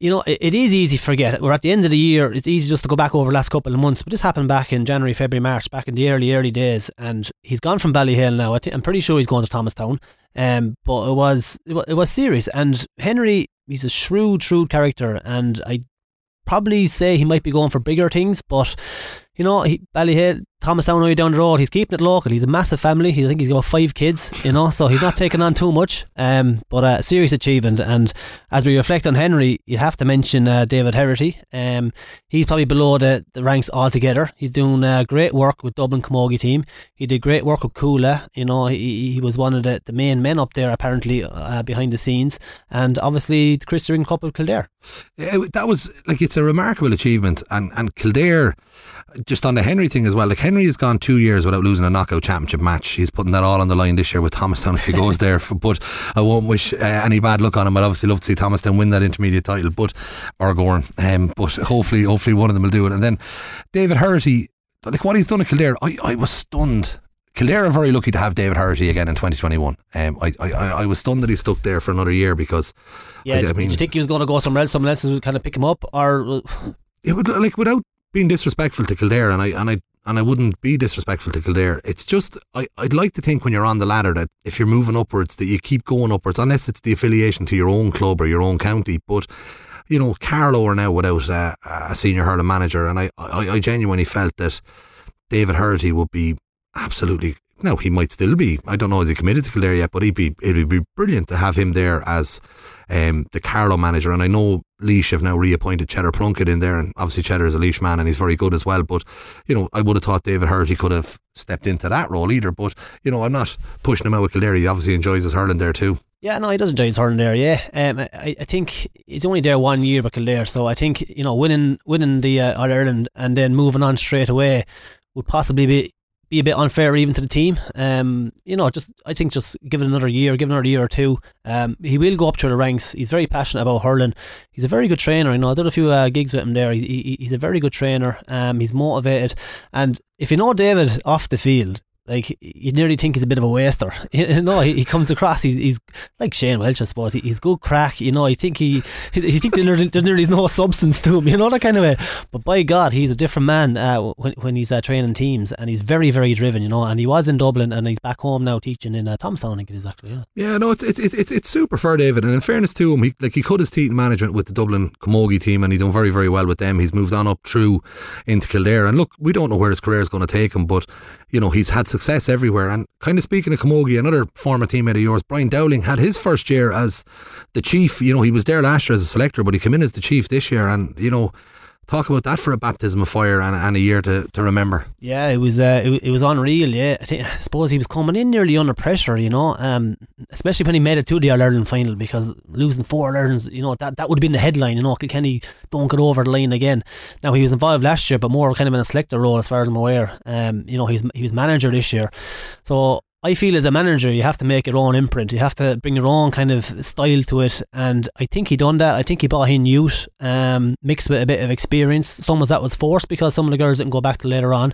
you know, it, is easy to forget. We're at the end of the year. It's easy just to go back over the last couple of months. But this happened back in January, February, March, back in the early, early days. And he's gone from Ballyhale now. I am pretty sure he's going to Thomastown. Um, but it was, it was it was serious. And Henry, he's a shrewd, shrewd character. And I probably say he might be going for bigger things, but you know, he, Ballyhale, Thomastown only down the road. He's keeping it local. He's a massive family. He, I think he's got five kids, you know, so he's not taking on too much. Um, but a serious achievement. And as we reflect on Henry, you have to mention uh, David Herity. Um, he's probably below the, the ranks altogether. He's doing uh, great work with Dublin Camogie team. He did great work with Cuala. You know, he, he was one of the, the main men up there apparently uh, behind the scenes. And obviously, the Chris Cup of Kildare. Yeah, that was like it's a remarkable achievement, and and Kildare just on the Henry thing as well. Like Henry has gone two years without losing a knockout championship match. He's putting that all on the line this year with Thomastown if he goes there. But I won't wish uh, any bad luck on him. I'd obviously love to see Thomastown win that intermediate title, but or Gowran. Um, but hopefully, hopefully one of them will do it. And then David Herity, like what he's done at Kildare, I, I was stunned. Kildare are very lucky to have David Herity again in 2021. Um, I, I, I was stunned that he stuck there for another year because. Yeah, I, I mean, did you think he was going to go somewhere else? Someone else would kind of pick him up, or it would like without being disrespectful to Kildare, and I and I and I wouldn't be disrespectful to Kildare. It's just I, I'd like to think when you're on the ladder that if you're moving upwards that you keep going upwards, unless it's the affiliation to your own club or your own county. But you know, Carlow are now without a, a senior hurling manager, and I, I, I genuinely felt that David Herity would be absolutely no, he might still be. I don't know is he committed to Kildare yet, but he'd be it'd be brilliant to have him there as um, the Carlow manager. And I know Laois have now reappointed Cheddar Plunkett in there, and obviously Cheddar is a Laois man and he's very good as well. But you know, I would have thought David Herity could have stepped into that role either. But you know, I'm not pushing him out with Kildare. He obviously enjoys his hurling there too. Yeah, no, he doesn't enjoy his hurling there. Yeah, um, I, I think he's only there one year with Kildare, so I think you know winning winning the uh, Ireland and then moving on straight away would possibly be be a bit unfair even to the team. Um, you know, just I think just give it another year, give it another year or two. Um, he will go up through the ranks. He's very passionate about hurling. He's a very good trainer. You know, I did a few uh, gigs with him there. He, he, he's a very good trainer. Um, he's motivated, and if you know David off the field, like you nearly think he's a bit of a waster. You know, he, he comes across. He's, he's like Shane Walsh, I suppose. He, he's good crack. You know, you think he, you think there's nearly no substance to him. You know that kind of way. But by God, he's a different man uh, when when he's uh, training teams, and he's very very driven. You know, and he was in Dublin, and he's back home now teaching in uh, Thomastown. I think it is actually. Yeah. Yeah, no, it's it's it's it's super for David, and in fairness to him, he like he cut his teeth in management with the Dublin Camogie team, and he done very very well with them. He's moved on up through into Kildare, and look, we don't know where his career is going to take him, but you know he's had success everywhere and kind of speaking of Camogie, another former teammate of yours, Brian Dowling, had his first year as the chief. You know, he was there last year as a selector, but he came in as the chief this year. And, you know, talk about that for a baptism of fire and, and a year to, to remember. Yeah, it was uh, it, it was unreal. Yeah, I, think, I suppose he was coming in nearly under pressure. You know, um, especially when he made it to the All Ireland final because losing four Irelands, you know, that that would have been the headline. You know, Kilkenny don't get over the line again. Now he was involved last year, but more kind of in a selector role as far as I'm aware. Um, you know, he's he was manager this year, so I feel as a manager, you have to make your own imprint. You have to bring your own kind of style to it. And I think he done that. I think he brought in youth, um, mixed with a bit of experience. Some of that was forced because some of the girls didn't go back to later on.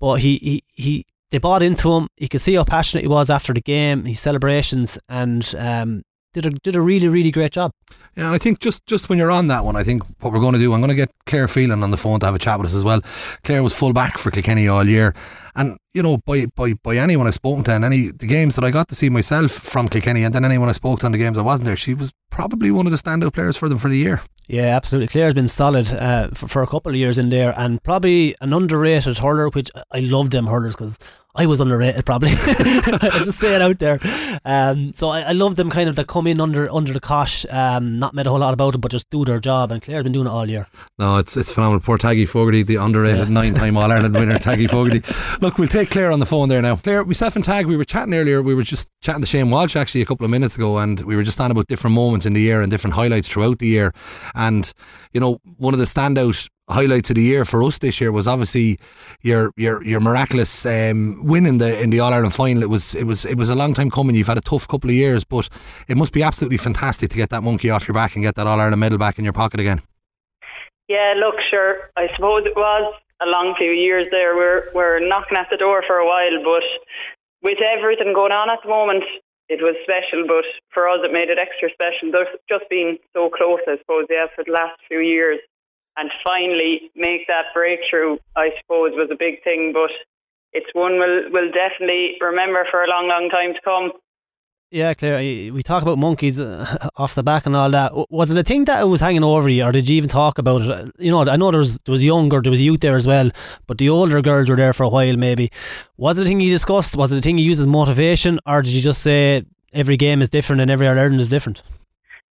But he, he, he they bought into him. You could see how passionate he was after the game, his celebrations, and um, did a did a really really great job. Yeah, and I think just just when you're on that one, I think what we're going to do, I'm going to get Claire Phelan on the phone to have a chat with us as well. Claire was full back for Kilkenny all year, and you know, by, by, by anyone I've spoken to and any the games that I got to see myself from Kilkenny and then anyone I spoke to on the games I wasn't there, she was probably one of the standout players for them for the year. Yeah, absolutely. Claire's been solid uh, for, for a couple of years in there and probably an underrated hurler, which I love them hurlers because I was underrated probably. I just say it out there. Um, so I, I love them kind of that come in under under the cosh, um, not made a whole lot about it, but just do their job. And Claire's been doing it all year. No, it's it's phenomenal. Poor Taggy Fogarty, the underrated yeah. nine time All Ireland winner, Taggy Fogarty. Look, we'll take Claire on the phone there now. Claire, myself and Tag, we were chatting earlier. We were just chatting to Shane Walsh actually a couple of minutes ago, and we were just on about different moments in the year and different highlights throughout the year. And you know, one of the standout highlights of the year for us this year was obviously your your your miraculous um, win in the in the All Ireland final. It was it was it was a long time coming. You've had a tough couple of years, but it must be absolutely fantastic to get that monkey off your back and get that All Ireland medal back in your pocket again. Yeah, look, sure. I suppose it was a long few years there. We're we're knocking at the door for a while, but with everything going on at the moment, it was special. But for us, it made it extra special. Just being so close, I suppose, yeah, for the last few years and finally make that breakthrough, I suppose, was a big thing. But it's one we'll, we'll definitely remember for a long, long time to come. Yeah, Claire, we talk about monkeys uh, off the back and all that. Was it a thing that was hanging over you, or did you even talk about it? You know, I know there was there was younger, there was youth there as well, but the older girls were there for a while. Maybe was it a thing you discussed? Was it a thing you used as motivation, or did you just say every game is different and every Ireland is different?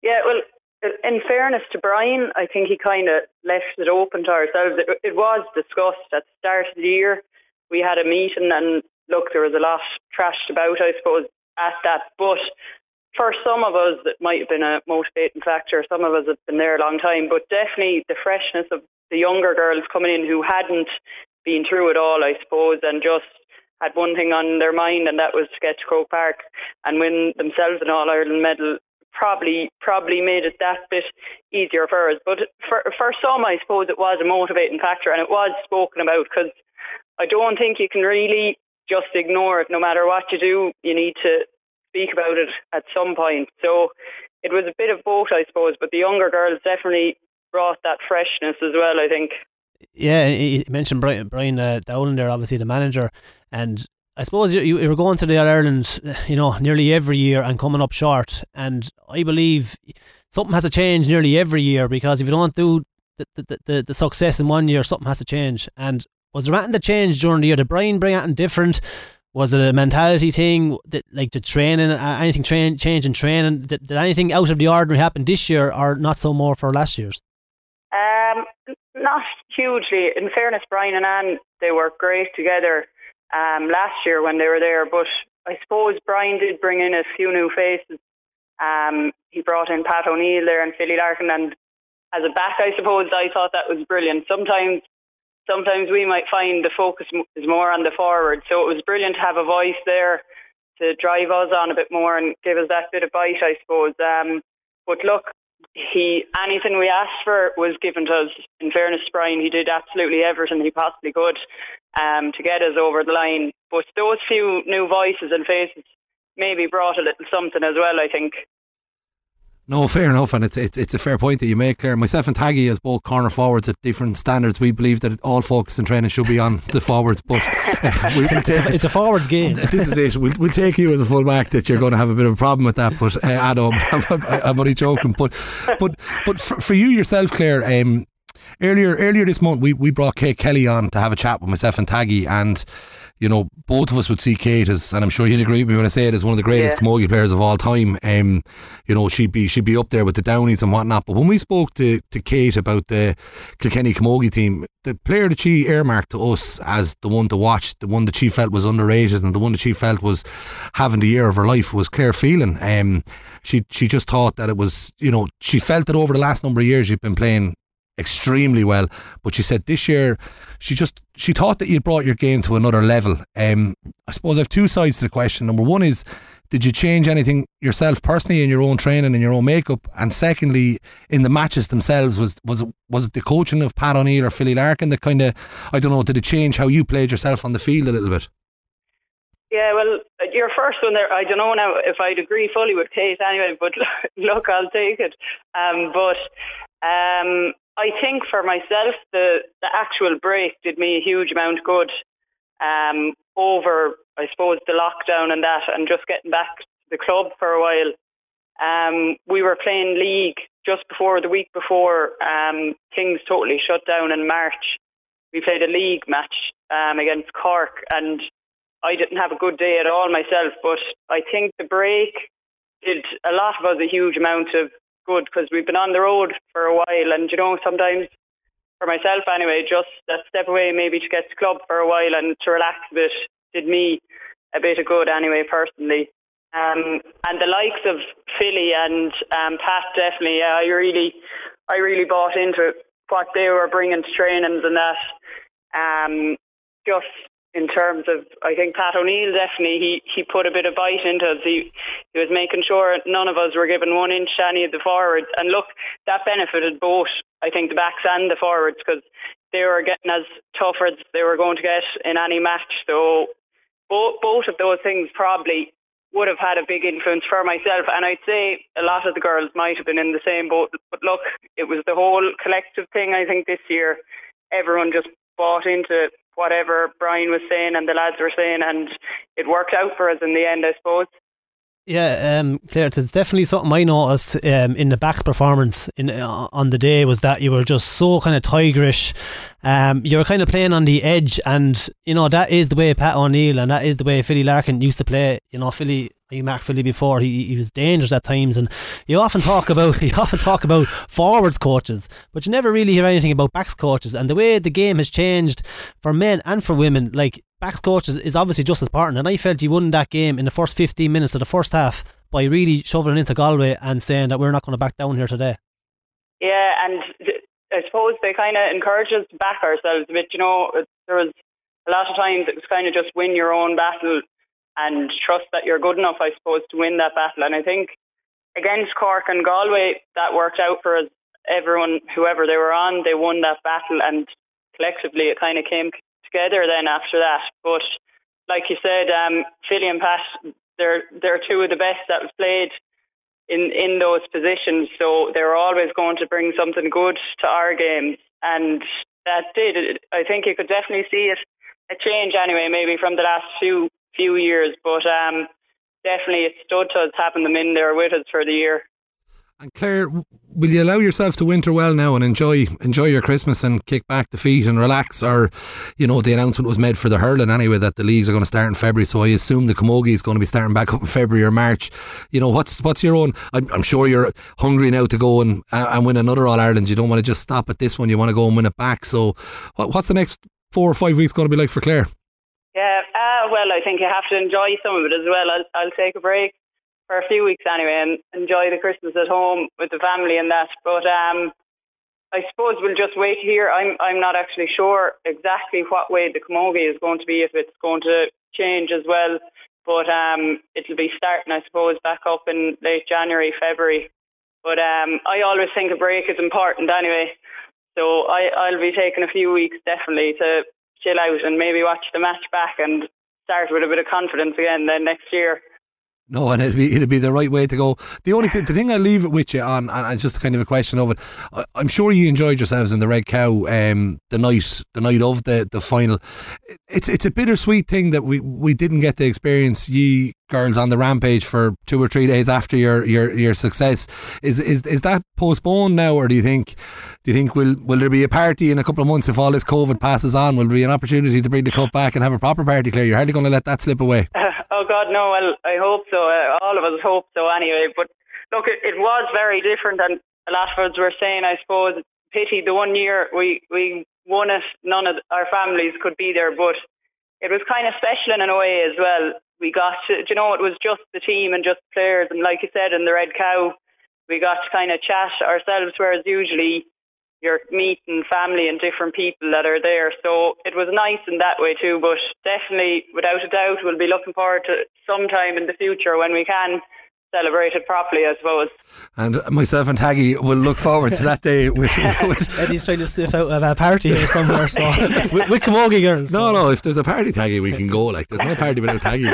Yeah, well, in fairness to Brian, I think he kind of left it open to ourselves. It, it was discussed at the start of the year. We had a meeting, and look, there was a lot trashed about, I suppose, at that. But for some of us, it might have been a motivating factor. Some of us have been there a long time, but definitely the freshness of the younger girls coming in who hadn't been through it all, I suppose, and just had one thing on their mind, and that was to get to Croke Park and win themselves an All Ireland medal. Probably, probably made it that bit easier for us. But for for some, I suppose it was a motivating factor, and it was spoken about because I don't think you can really just ignore it. No matter what you do, you need to speak about it at some point. So it was a bit of both, I suppose. But the younger girls definitely brought that freshness as well. I think. Yeah, you mentioned Brian, Brian uh, there, obviously the manager, and I suppose you, you were going to the Ireland, you know, nearly every year and coming up short. And I believe something has to change nearly every year because if you don't do the, the, the, the success in one year, something has to change. And was there anything that changed during the year? Did Brian bring anything different? Was it a mentality thing? That, like the training, uh, anything train, change in training? Did, did anything out of the ordinary happen this year, or not so more for last year's? Um, not hugely. In fairness, Brian and Anne, they worked great together um, last year when they were there. But I suppose Brian did bring in a few new faces. Um, he brought in Pat O'Neill there and Philly Larkin, and as a back, I suppose I thought that was brilliant. Sometimes sometimes we might find the focus is more on the forward. So it was brilliant to have a voice there to drive us on a bit more and give us that bit of bite, I suppose. Um, but look, he anything we asked for was given to us. In fairness Brian, he did absolutely everything he possibly could um, to get us over the line. But those few new voices and faces maybe brought a little something as well. I think. No, fair enough, and it's it's it's a fair point that you make, Claire. Myself and Taggy, as both corner forwards at different standards, we believe that all focus and training should be on the forwards, but uh, we will take it's a forwards game. This is it. We'll, we'll take you as a full back that you're going to have a bit of a problem with that, but uh, Adam, I'm, I'm only joking. But but but for, for you yourself, Claire, um, earlier earlier this month we, we brought Kate Kelly on to have a chat with myself and Taggy and you know, both of us would see Kate as, and I'm sure you'd agree with me when I say it, as one of the greatest yeah. camogie players of all time. Um, you know, she'd be she'd be up there with the Downeys and whatnot. But when we spoke to, to Kate about the Kilkenny camogie team, the player that she earmarked to us as the one to watch, the one that she felt was underrated, and the one that she felt was having the year of her life was Claire Phelan. Um, she she just thought that it was, you know, she felt that over the last number of years you've been playing extremely well. But she said this year she just she thought that you brought your game to another level. Um, I suppose I have two sides to the question. Number one is did you change anything yourself personally in your own training and your own makeup? And secondly, in the matches themselves, was was was it the coaching of Pat O'Neill or Philly Larkin that kind of I don't know did it change how you played yourself on the field a little bit? Yeah, well, your first one there, I don't know now if I'd agree fully with Kate anyway, but look, I'll take it. Um, but um, I think for myself, the, the actual break did me a huge amount of good um, over, I suppose, the lockdown and that, and just getting back to the club for a while. Um, we were playing league just before the week before um, things totally shut down in March. We played a league match um, against Cork, and I didn't have a good day at all myself. But I think the break did a lot of us a huge amount of good because we've been on the road for a while, and you know sometimes for myself anyway, just that step away maybe to get to club for a while and to relax a bit did me a bit of good anyway personally. Um, and the likes of Philly and um, Pat definitely, yeah, I really, I really bought into what they were bringing to trainings and that. Um, just in terms of, I think Pat O'Neill definitely he, he put a bit of bite into us. He, he was making sure none of us were given one inch to any of the forwards. And look, that benefited both, I think, the backs and the forwards because they were getting as tough as they were going to get in any match. So both, both of those things probably would have had a big influence for myself. And I'd say a lot of the girls might have been in the same boat. But look, it was the whole collective thing, I think, this year. Everyone just bought into whatever Brian was saying and the lads were saying, and it worked out for us in the end, I suppose. Yeah, um, Claire, it's definitely something I noticed um, in the back's performance in uh, on the day was that you were just so kind of tigerish. Um, you were kind of playing on the edge, and you know that is the way Pat O'Neill and that is the way Philly Larkin used to play. You know, Philly you marked Philly before. He, he was dangerous at times, and you often talk about you often talk about forwards coaches, but you never really hear anything about backs coaches. And the way the game has changed for men and for women, like backs coaches is, obviously just as important. And I felt he won that game in the first 15 minutes of the first half by really shoveling into Galway and saying that we're not going to back down here today. Yeah, and I suppose they kind of encourage us to back ourselves a bit. You know, there was a lot of times it was kind of just win your own battle and trust that you're good enough, I suppose, to win that battle. And I think against Cork and Galway, that worked out for us. Everyone, whoever they were on, they won that battle, and collectively it kind of came together then after that. But like you said, um, Philly and Pat, they're they're two of the best that have played in in those positions. So they're always going to bring something good to our games, and that did. I think you could definitely see it a change anyway, maybe from the last few few years, but um, definitely it stood to us having them in there with us for the year. And Claire, will you allow yourself to winter well now and enjoy enjoy your Christmas and kick back the feet and relax? Or, you know, the announcement was made for the hurling anyway that the leagues are going to start in February. So I assume the camogie is going to be starting back up in February or March. You know, what's what's your own? I'm, I'm sure you're hungry now to go and and win another All Ireland. You don't want to just stop at this one. You want to go and win it back. So, what, what's the next four or five weeks going to be like for Claire? Yeah, uh, well, I think you have to enjoy some of it as well. I'll, I'll take a break for a few weeks anyway and enjoy the Christmas at home with the family and that. But um, I suppose we'll just wait here. I'm I'm not actually sure exactly what way the camogie is going to be, if it's going to change as well. But um, it'll be starting, I suppose, back up in late January, February. But um, I always think a break is important anyway. So I, I'll be taking a few weeks definitely to chill out and maybe watch the match back and start with a bit of confidence again then next year. No, and it'd be it'd be the right way to go. The only thing, the thing I leave it with you on, and it's just kind of a question of it. I, am sure you enjoyed yourselves in the Red Cow, um, the night the night of the, the final. It's it's a bittersweet thing that we, we didn't get to experience ye girls on the rampage for two or three days after your, your, your success. Is is is that postponed now, or do you think do you think will will there be a party in a couple of months if all this COVID passes on? Will there be an opportunity to bring the cup back and have a proper party? Claire, you're hardly going to let that slip away. oh God, no. Well, I hope so. Uh, all of us hope so anyway. But look, it, it was very different, and a lot of us were saying, I suppose, pity the one year we we won it. None of our families could be there, but it was kind of special in a way as well we got to, you know, it was just the team and just players. And like you said, in the Red Cow, we got to kind of chat ourselves, whereas usually you're meeting family and different people that are there. So it was nice in that way too. But definitely, without a doubt, we'll be looking forward to sometime in the future when we can celebrated properly, I suppose. And myself and Taggy will look forward to that day. With, with Eddie's trying to sniff out of a party here somewhere, so with, with Camogie girls. No, no, if there's a party Taggy, we can go. Like, there's no party without Taggy.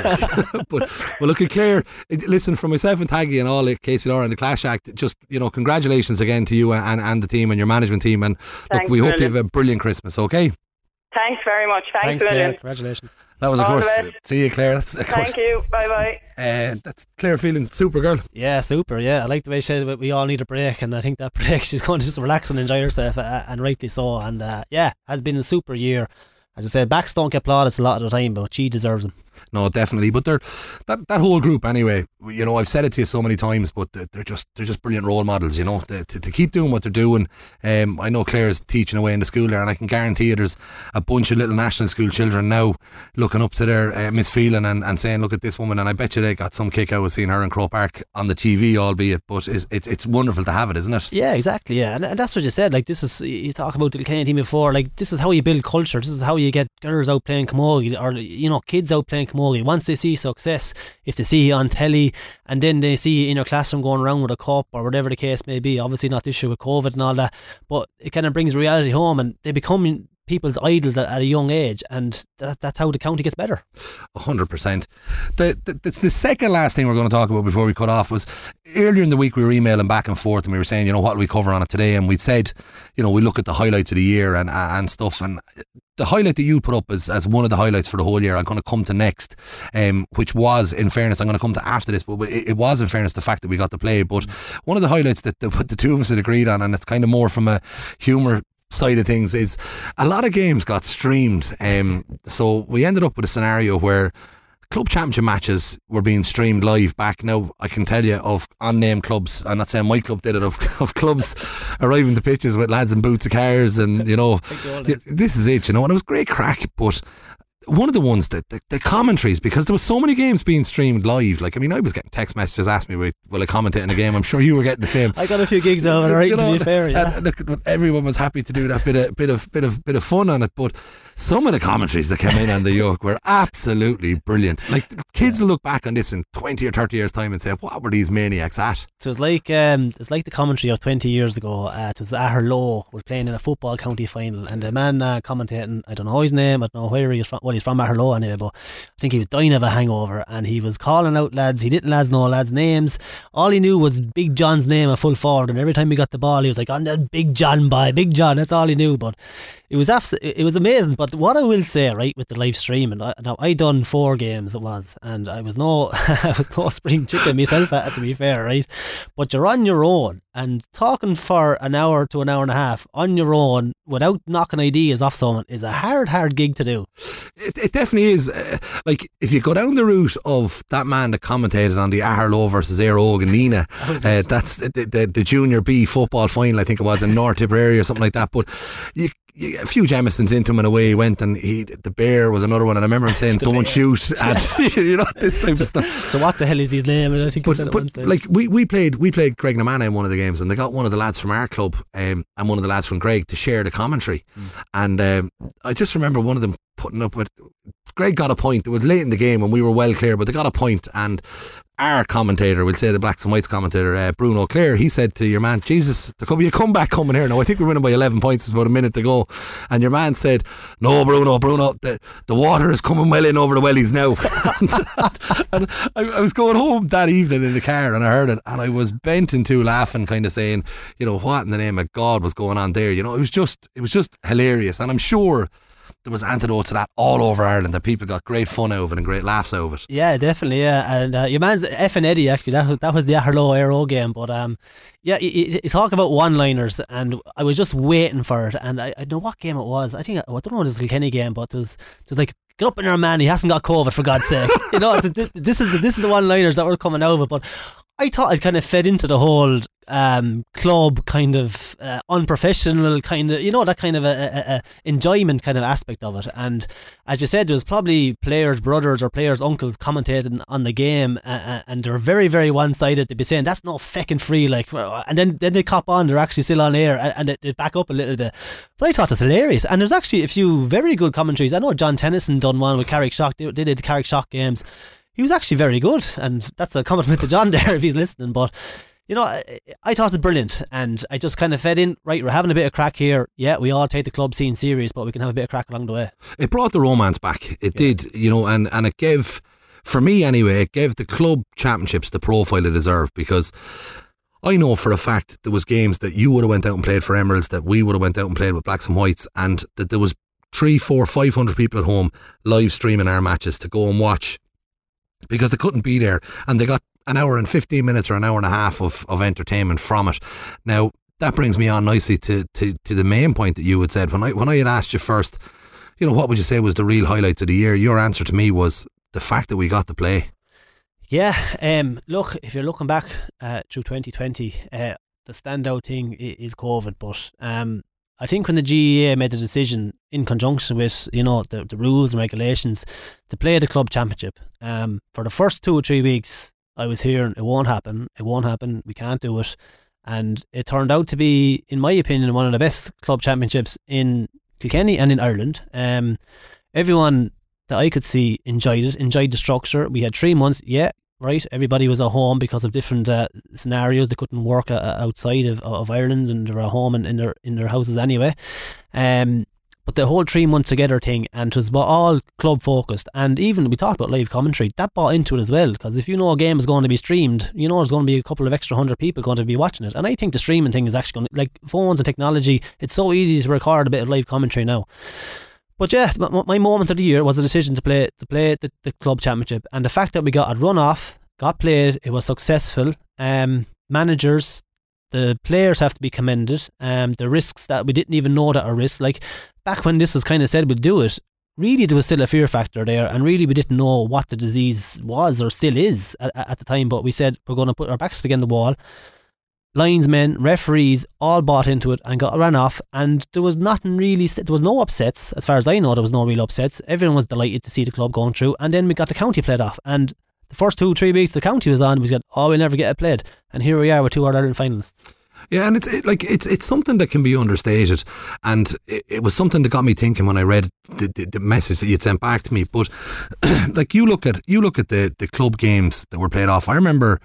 but well, look at Claire. Listen, for myself and Taggy and all at KCLR and the Clash Act, just you know, congratulations again to you and, and the team and your management team. And Thanks, look, we brilliant. hope you have a brilliant Christmas. Okay. Thanks very much. Thanks, Thanks, Claire. Congratulations. That was, of All course. See you, Claire. That's, of course. Thank you. Bye bye. Uh, that's Claire Phelan super girl. Yeah, super. Yeah, I like the way she said we- we all need a break, and I think that break she's going to just relax and enjoy herself, uh, and rightly so. And uh, yeah, has been a super year. As I said, backs don't get plaudits a lot of the time, but she deserves them. No, definitely. But they're that that whole group anyway. You know, I've said it to you so many times, but they're just they're just brilliant role models. You know, to, to, to keep doing what they're doing. Um, I know Claire's teaching away in the school there, and I can guarantee you, there's a bunch of little national school children now looking up to their uh, Miss Phelan and, and saying, "Look at this woman." And I bet you they got some kick out of seeing her in Croke Park on the TV, albeit. But it's it's, it's wonderful to have it, isn't it? Yeah, exactly. Yeah, and, and that's what you said. Like this is you talk about the Kilkenny team before. Like this is how you build culture. This is how you get girls out playing camogie, or you know, kids out playing camogie. Once they see success, if they see you on telly, and then they see you in your classroom going around with a cup or whatever the case may be. Obviously, not this year with COVID and all that, but it kind of brings reality home, and they become people's idols at, at, a young age, and that, that's how the county gets better. hundred percent. The, the the second last thing we're going to talk about before we cut off was earlier in the week we were emailing back and forth, and we were saying, you know, what we cover on it today, and we said, you know, we look at the highlights of the year and and stuff, and the highlight that you put up as, as one of the highlights for the whole year, I'm going to come to next, um, which was, in fairness, I'm going to come to after this, but it, it, was, in fairness, the fact that we got to play. But one of the highlights that the, the two of us had agreed on, and it's kind of more from a humour side of things is a lot of games got streamed. Um, so we ended up with a scenario where club championship matches were being streamed live back. Now I can tell you of unnamed clubs. I'm not saying my club did it. Of, of clubs arriving to pitches with lads in boots of cars, and you know, this is it. You know, and it was great crack. But one of the ones that the, the, commentaries because there was so many games being streamed live. Like I mean, I was getting text messages asking me, "Will I commentate in a game?" I'm sure you were getting the same. I got a few gigs over, right? You know, to be fair, yeah. look, everyone was happy to do that bit of bit of bit of bit of fun on it, but some of the commentaries that came in on the yoke were absolutely brilliant. Like kids will look back on this in twenty or thirty years' time and say, "What were these maniacs at?" So it's like um, it's like the commentary of twenty years ago. Uh, it was Aherlow was playing in a football county final, and the man uh, commentating, I don't know his name, I don't know where he he's from. Well, he's from Aherlow anyway, but I think he was dying of a hangover, and he was calling out lads. He didn't lads know lads' names. All he knew was Big John's name a full forward, and every time he got the ball, he was like, "On that Big John by Big John." That's all he knew, but it was absolutely it was amazing. But what I will say, right, with the live stream, and I, now I done four games it was, and I was no I was no spring chicken myself. To be fair, right, but you're on your own and talking for an hour to an hour and a half on your own without knocking ideas off someone is a hard, hard gig to do. It, it definitely is. Uh, like if you go down the route of that man that commentated on the Aherlow versus Óg and Nenagh, uh, that's the, the, the, junior B football final. I think it was in North Tipperary or something like that. But you a few Jamesons into him and away he went and he the bear was another one and I remember him saying don't bear. shoot at you know this type so, of stuff. So what the hell is his name? I think but, but like we, we played we played Graiguenamanagh in one of the games and they got one of the lads from our club um, and one of the lads from Greg to share the commentary. Mm. and um, I just remember one of them putting up with Greg got a point. It was late in the game and we were well clear but they got a point and our commentator, we'll say the blacks and whites commentator, uh, Bruno Clare, he said to your man, Jesus, there could be a comeback coming here. Now, I think we're winning by 11 points, it's about a minute to go. And your man said, No, Bruno, Bruno, the, the water is coming well in over the wellies now. and I, I, was going home that evening in the car and I heard it and I was bent into laughing, kind of saying, you know, what in the name of God was going on there? You know, it was just, it was just hilarious. And I'm sure there was antidotes to that all over Ireland that people got great fun it and great laughs over it. Yeah, definitely. Yeah, and uh, your man's F and Eddie actually that was, that was the Aherlow Óg game, but um, yeah, you, you talk about one-liners, and I was just waiting for it, and I, I don't know what game it was. I think I don't know what it was Kilkenny game, but it was was like get up in there, man. He hasn't got COVID for God's sake. you know, this, this is the, this is the one-liners that were coming over. but I thought it kind of fed into the whole um, club kind of uh, unprofessional kind of you know that kind of a, a, a, enjoyment kind of aspect of it. And as you said there was probably players brothers or players uncles commentating on the game uh, and they're very very one-sided. They'd be saying that's not fecking free like and then then they cop on they're actually still on air and, and they, back up a little bit. But I thought it's hilarious. And there's actually a few very good commentaries. I know John Tennyson done one with Carrickshock they, they did Carrickshock games. He was actually very good and that's a compliment to John there if he's listening but you know, I, I thought it was brilliant, and I just kind of fed in. Right, we're having a bit of crack here. Yeah, we all take the club scene serious, but we can have a bit of crack along the way. It brought the romance back. It yeah. did, you know, and and it gave, for me anyway, it gave the club championships the profile it deserved because. I know for a fact there was games that you would have went out and played for Emeralds that we would have went out and played with Blacks and Whites, and that there was three, four, five hundred people at home live streaming our matches to go and watch because they couldn't be there, and they got an hour and 15 minutes or an hour and a half of, of entertainment from it. Now, that brings me on nicely to, to, to the main point that you had said. When I, when I had asked you first, you know, what would you say was the real highlights of the year? Your answer to me was the fact that we got to play. Yeah, um, look, if you're looking back uh, through 2020, uh, the standout thing is COVID, but um, I think when the GAA made the decision in conjunction with you know the, the rules and regulations to play the club championship, um, for the first two or three weeks, I was hearing it won't happen, it won't happen, we can't do it. And it turned out to be, in my opinion, one of the best club championships in Kilkenny and in Ireland. Um, everyone that I could see enjoyed it, enjoyed the structure. We had three months, yeah, right. Everybody was at home because of different uh, scenarios. They couldn't work uh, outside of, of Ireland, and they were at home in, in their in their houses anyway. Um, but the whole three months together thing, and it was all club focused. And even we talked about live commentary, that bought into it as well. Because if you know a game is going to be streamed, you know there's going to be a couple of extra hundred people going to be watching it. And I think the streaming thing is actually going to, like phones and technology, it's so easy to record a bit of live commentary now. But yeah, my moment of the year was the decision to play to play the, the club championship, and the fact that we got a run off, got played, it was successful. Um, managers the players have to be commended. Um, the risks that we didn't even know that are risks, like back when this was kind of said we'd do it, really there was still a fear factor there, and really we didn't know what the disease was or still is at, at the time. But we said we're going to put our backs against the wall. Linesmen, referees, all bought into it and got ran off, and there was nothing really. There was no upsets, as far as I know. There was no real upsets. Everyone was delighted to see the club going through, and then we got the county played off, and the first two, three weeks the county was on, we said, oh, we'll never get it played. And here we are with two All Ireland finalists. Yeah, and it's it, like it's it's something that can be understated, and it, it, was something that got me thinking when I read the, the, the message that you sent back to me. But like you look at you look at the the club games that were played off. I remember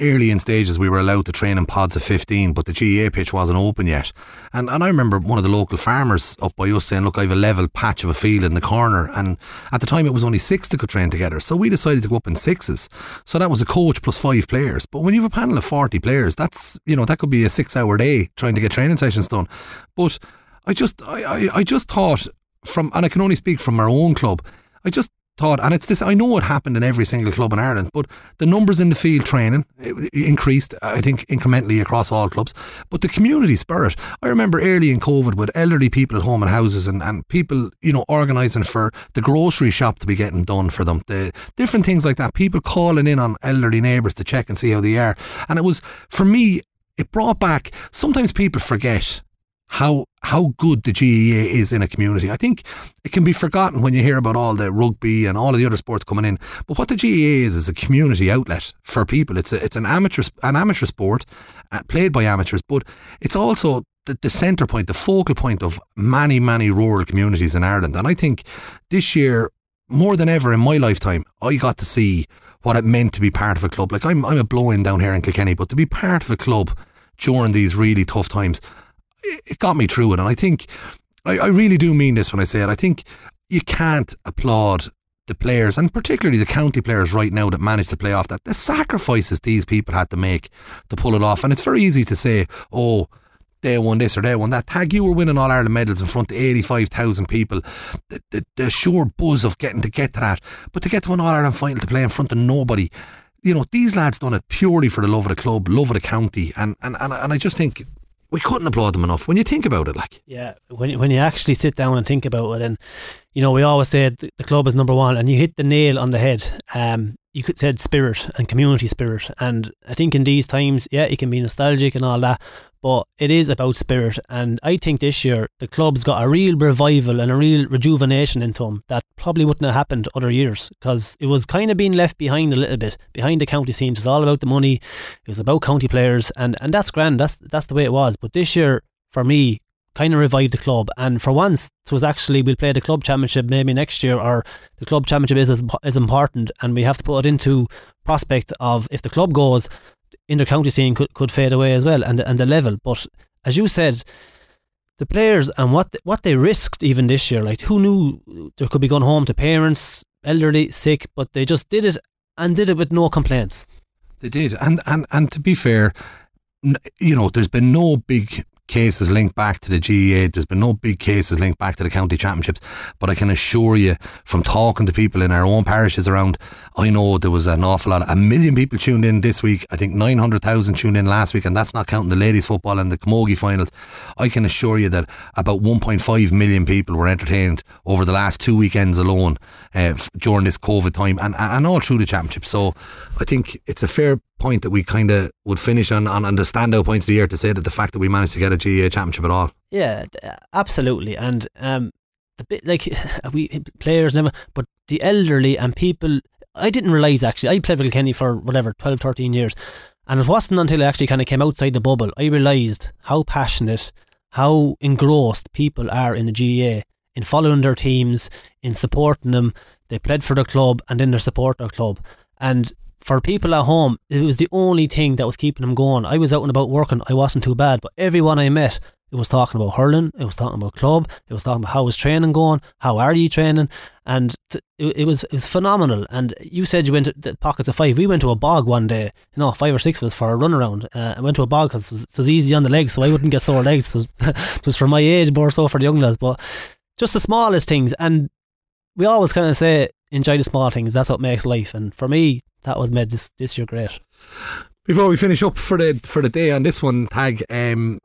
early in stages we were allowed to train in pods of 15 but the GAA pitch wasn't open yet. And and I remember one of the local farmers up by us saying look I have a level patch of a field in the corner. And at the time it was only six that could train together. So we decided to go up in sixes. So that was a coach plus five players. But when you have a panel of 40 players that's you know that could be a six hour day trying to get training sessions done. But I just I, I, I just thought from and I can only speak from our own club I just thought, and it's this, I know it happened in every single club in Ireland, but the numbers in the field training eh, increased, I think, incrementally across all clubs. But the community spirit, I remember early in COVID with elderly people at home in houses and, and people, you know, organising for the grocery shop to be getting done for them, the different things like that, people calling in on elderly neighbours to check and see how they are. And it was, for me, it brought back, sometimes people forget how how good the GAA is in a community. I think it can be forgotten when you hear about all the rugby and all of the other sports coming in. But what the GAA is is a community outlet for people. It's a, it's an amateur an amateur sport uh, played by amateurs, but it's also the, the centre point, the focal point of many many rural communities in Ireland. And I think this year more than ever in my lifetime, I got to see what it meant to be part of a club. Like I'm I'm a blow-in down here in Kilkenny, but to be part of a club during these really tough times it got me through it. And I think, I, I really do mean this when I say it. I think you can't applaud the players, and particularly the county players right now that managed to play off that, the sacrifices these people had to make to pull it off. And it's very easy to say, oh, they won this or they won that. Tag, you were winning All Ireland medals in front of 85,000 people. The, the, the sure buzz of getting to get to that. But to get to an All Ireland final to play in front of nobody, you know, these lads done it purely for the love of the club, love of the county. And, and, and, and I just think we couldn't applaud them enough when you think about it. Like, yeah, when when you actually sit down and think about it, and you know, we always said the club is number one, and you hit the nail on the head. Um, you could said spirit and community spirit, and I think in these times, yeah, it can be nostalgic and all that, but it is about spirit. And I think this year the club's got a real revival and a real rejuvenation into them that probably wouldn't have happened other years because it was kind of being left behind a little bit behind the county scene. It was all about the money. It was about county players, and and that's grand. That's that's the way it was. But this year, for me, kind of revived the club. And for once, it was actually we'll play the club championship maybe next year, or the club championship is is important, and we have to put it into prospect of if the club goes, inter-county scene could, could fade away as well, and and the level. But as you said, the players and what what they risked even this year, like who knew there could be going home to parents, elderly, sick, but they just did it and did it with no complaints. They did, and and and to be fair, you know, there's been no big cases linked back to the GAA. There's been no big cases linked back to the county championships. But I can assure you, from talking to people in our own parishes around, I know there was an awful lot. A million people tuned in this week. I think 900,000 tuned in last week, and that's not counting the ladies' football and the Camogie finals. I can assure you that about 1.5 million people were entertained over the last two weekends alone uh, during this COVID time and, and all through the championship. So I think it's a fair point that we kind of would finish on, on, on the standout points of the year to say that the fact that we managed to get a GAA championship at all. Yeah, absolutely. And um, the bit like we players never, but the elderly and people. I didn't realise actually. I played with Kenny for whatever 12, 13 years, and it wasn't until I actually kind of came outside the bubble I realised how passionate, how engrossed people are in the GAA in following their teams, in supporting them. They played for the club and then they support their club. And for people at home, it was the only thing that was keeping them going. I was out and about working, I wasn't too bad, but everyone I met It was talking about hurling. It was talking about club. It was talking about how was training going. How are you training? And t- it, it was it was phenomenal. And you said you went to the pockets of five. We went to a bog one day. You know, five or six of us for a run around. Uh, I went to a bog because it, it, was easy on the legs, so I wouldn't get sore legs. It was, it was for my age, more so for the young lads. But just the smallest things. And we always kind of say enjoy the small things. That's what makes life. And for me, that was made this this year great. Before we finish up for the for the day on this one, tag. Um,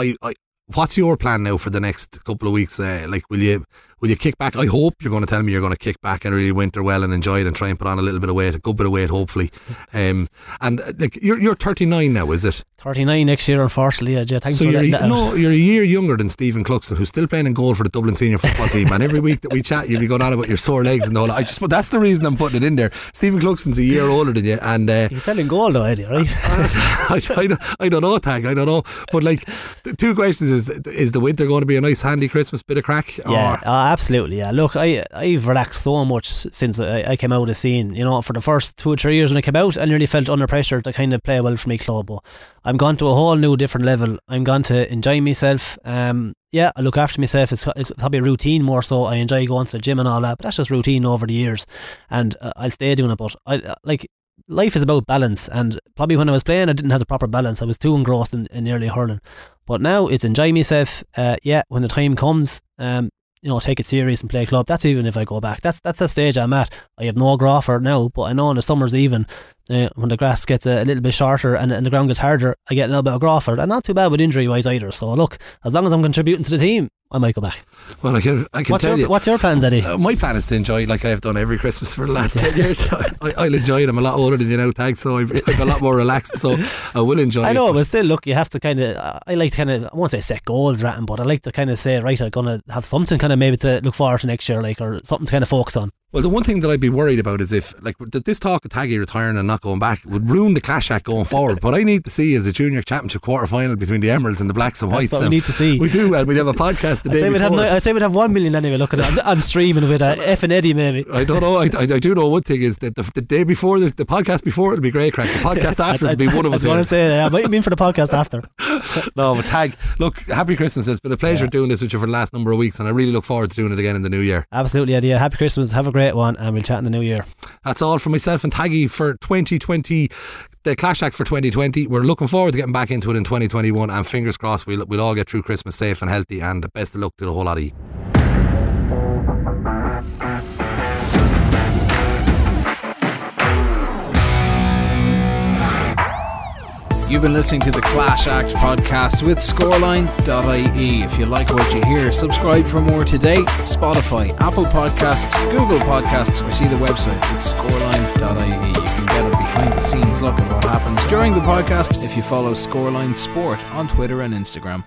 I, I what's your plan now for the next couple of weeks? Uh, like, will you will you kick back? I hope you're going to tell me you're going to kick back and really winter well and enjoy it and try and put on a little bit of weight, a good bit of weight, hopefully. Um, and uh, like you're you're 39 now, is it? 39 next year, unfortunately. Yeah, thanks so for you're a, no, you're a year younger than Stephen Cluxton, who's still playing in goal for the Dublin senior football team. And every week that we chat, you'll be going on about your sore legs and all. I just, but that's the reason I'm putting it in there. Stephen Cluxton's a year older than you, and uh, you're telling goal though, Eddie, right? I, I, I, don't know, tag. I don't know, but like, the two questions: is is the winter going to be a nice, handy Christmas bit of crack? Yeah, uh, absolutely. Yeah, look, I I've relaxed so much since I, I came out of the scene. You know, for the first two or three years when I came out, I nearly felt under pressure to kind of play well for my club. But I'm gone to a whole new different level. I'm going to enjoy myself. Um, yeah, I look after myself. It's, it's probably a routine more so. I enjoy going to the gym and all that, but that's just routine over the years, and uh, I'll stay doing it. But I uh, like life is about balance, and probably when I was playing, I didn't have the proper balance. I was too engrossed in, in hurling. But now it's enjoy myself. Uh, yeah, when the time comes, um, you know, take it serious and play club. That's even if I go back. That's that's the stage I'm at. I have no groffer now, but I know in the summers even uh, when the grass gets a, a, little bit shorter and, and the ground gets harder, I get a little bit of groffer. And not too bad with injury wise either. So look, as long as I'm contributing to the team, I might go back. Well, I can, I can what's tell your, you. What's your plans, Eddie? Uh, my plan is to enjoy, like I've done every Christmas for the last 10 years. I, will enjoy it. I'm a lot older than you now, Tag, so I'm, I'm, a lot more relaxed, so I will enjoy it. I know, it. but still, look, you have to kind of, I like to kind of, I won't say set goals, ratting, but I like to kind of say, right, I'm going to have something kind of maybe to look forward to next year, like, or something to kind of focus on. Well, the one thing that I'd be worried about is if, like, this talk of Taggy retiring and not going back would ruin the Clash Act going forward. But I need to see is a junior championship quarter final between the Emeralds and the Blacks and Whites. That's what we need to see. We do, and we'd have a podcast the I'd day say before. Have, I'd say we'd have one million anyway looking at on streaming with uh, F and Eddie maybe. I don't know. I, I, I, do know one thing is that the, the day before the, the podcast before it'll be great crack. The podcast after it'll be one of us. I going to say, I might mean for the podcast after. no, but tag. Look, happy Christmas. It's been a pleasure yeah. doing this with you for the last number of weeks, and I really look forward to doing it again in the new year. Absolutely, Eddie. Happy Christmas. Have a great one, and we'll chat in the new year. That's all from myself and Taggy for 2020 the Clash Act for 2020. We're looking forward to getting back into it in 2021, and fingers crossed we'll, we'll all get through Christmas safe and healthy. And best of luck to the whole lot of you. You've been listening to the Clash Act podcast with scoreline.ie. If you like what you hear, subscribe for more today. Spotify, Apple Podcasts, Google Podcasts, or see the website at scoreline.ie. You can get a behind the scenes look at what happens during the podcast if you follow Scoreline Sport on Twitter and Instagram.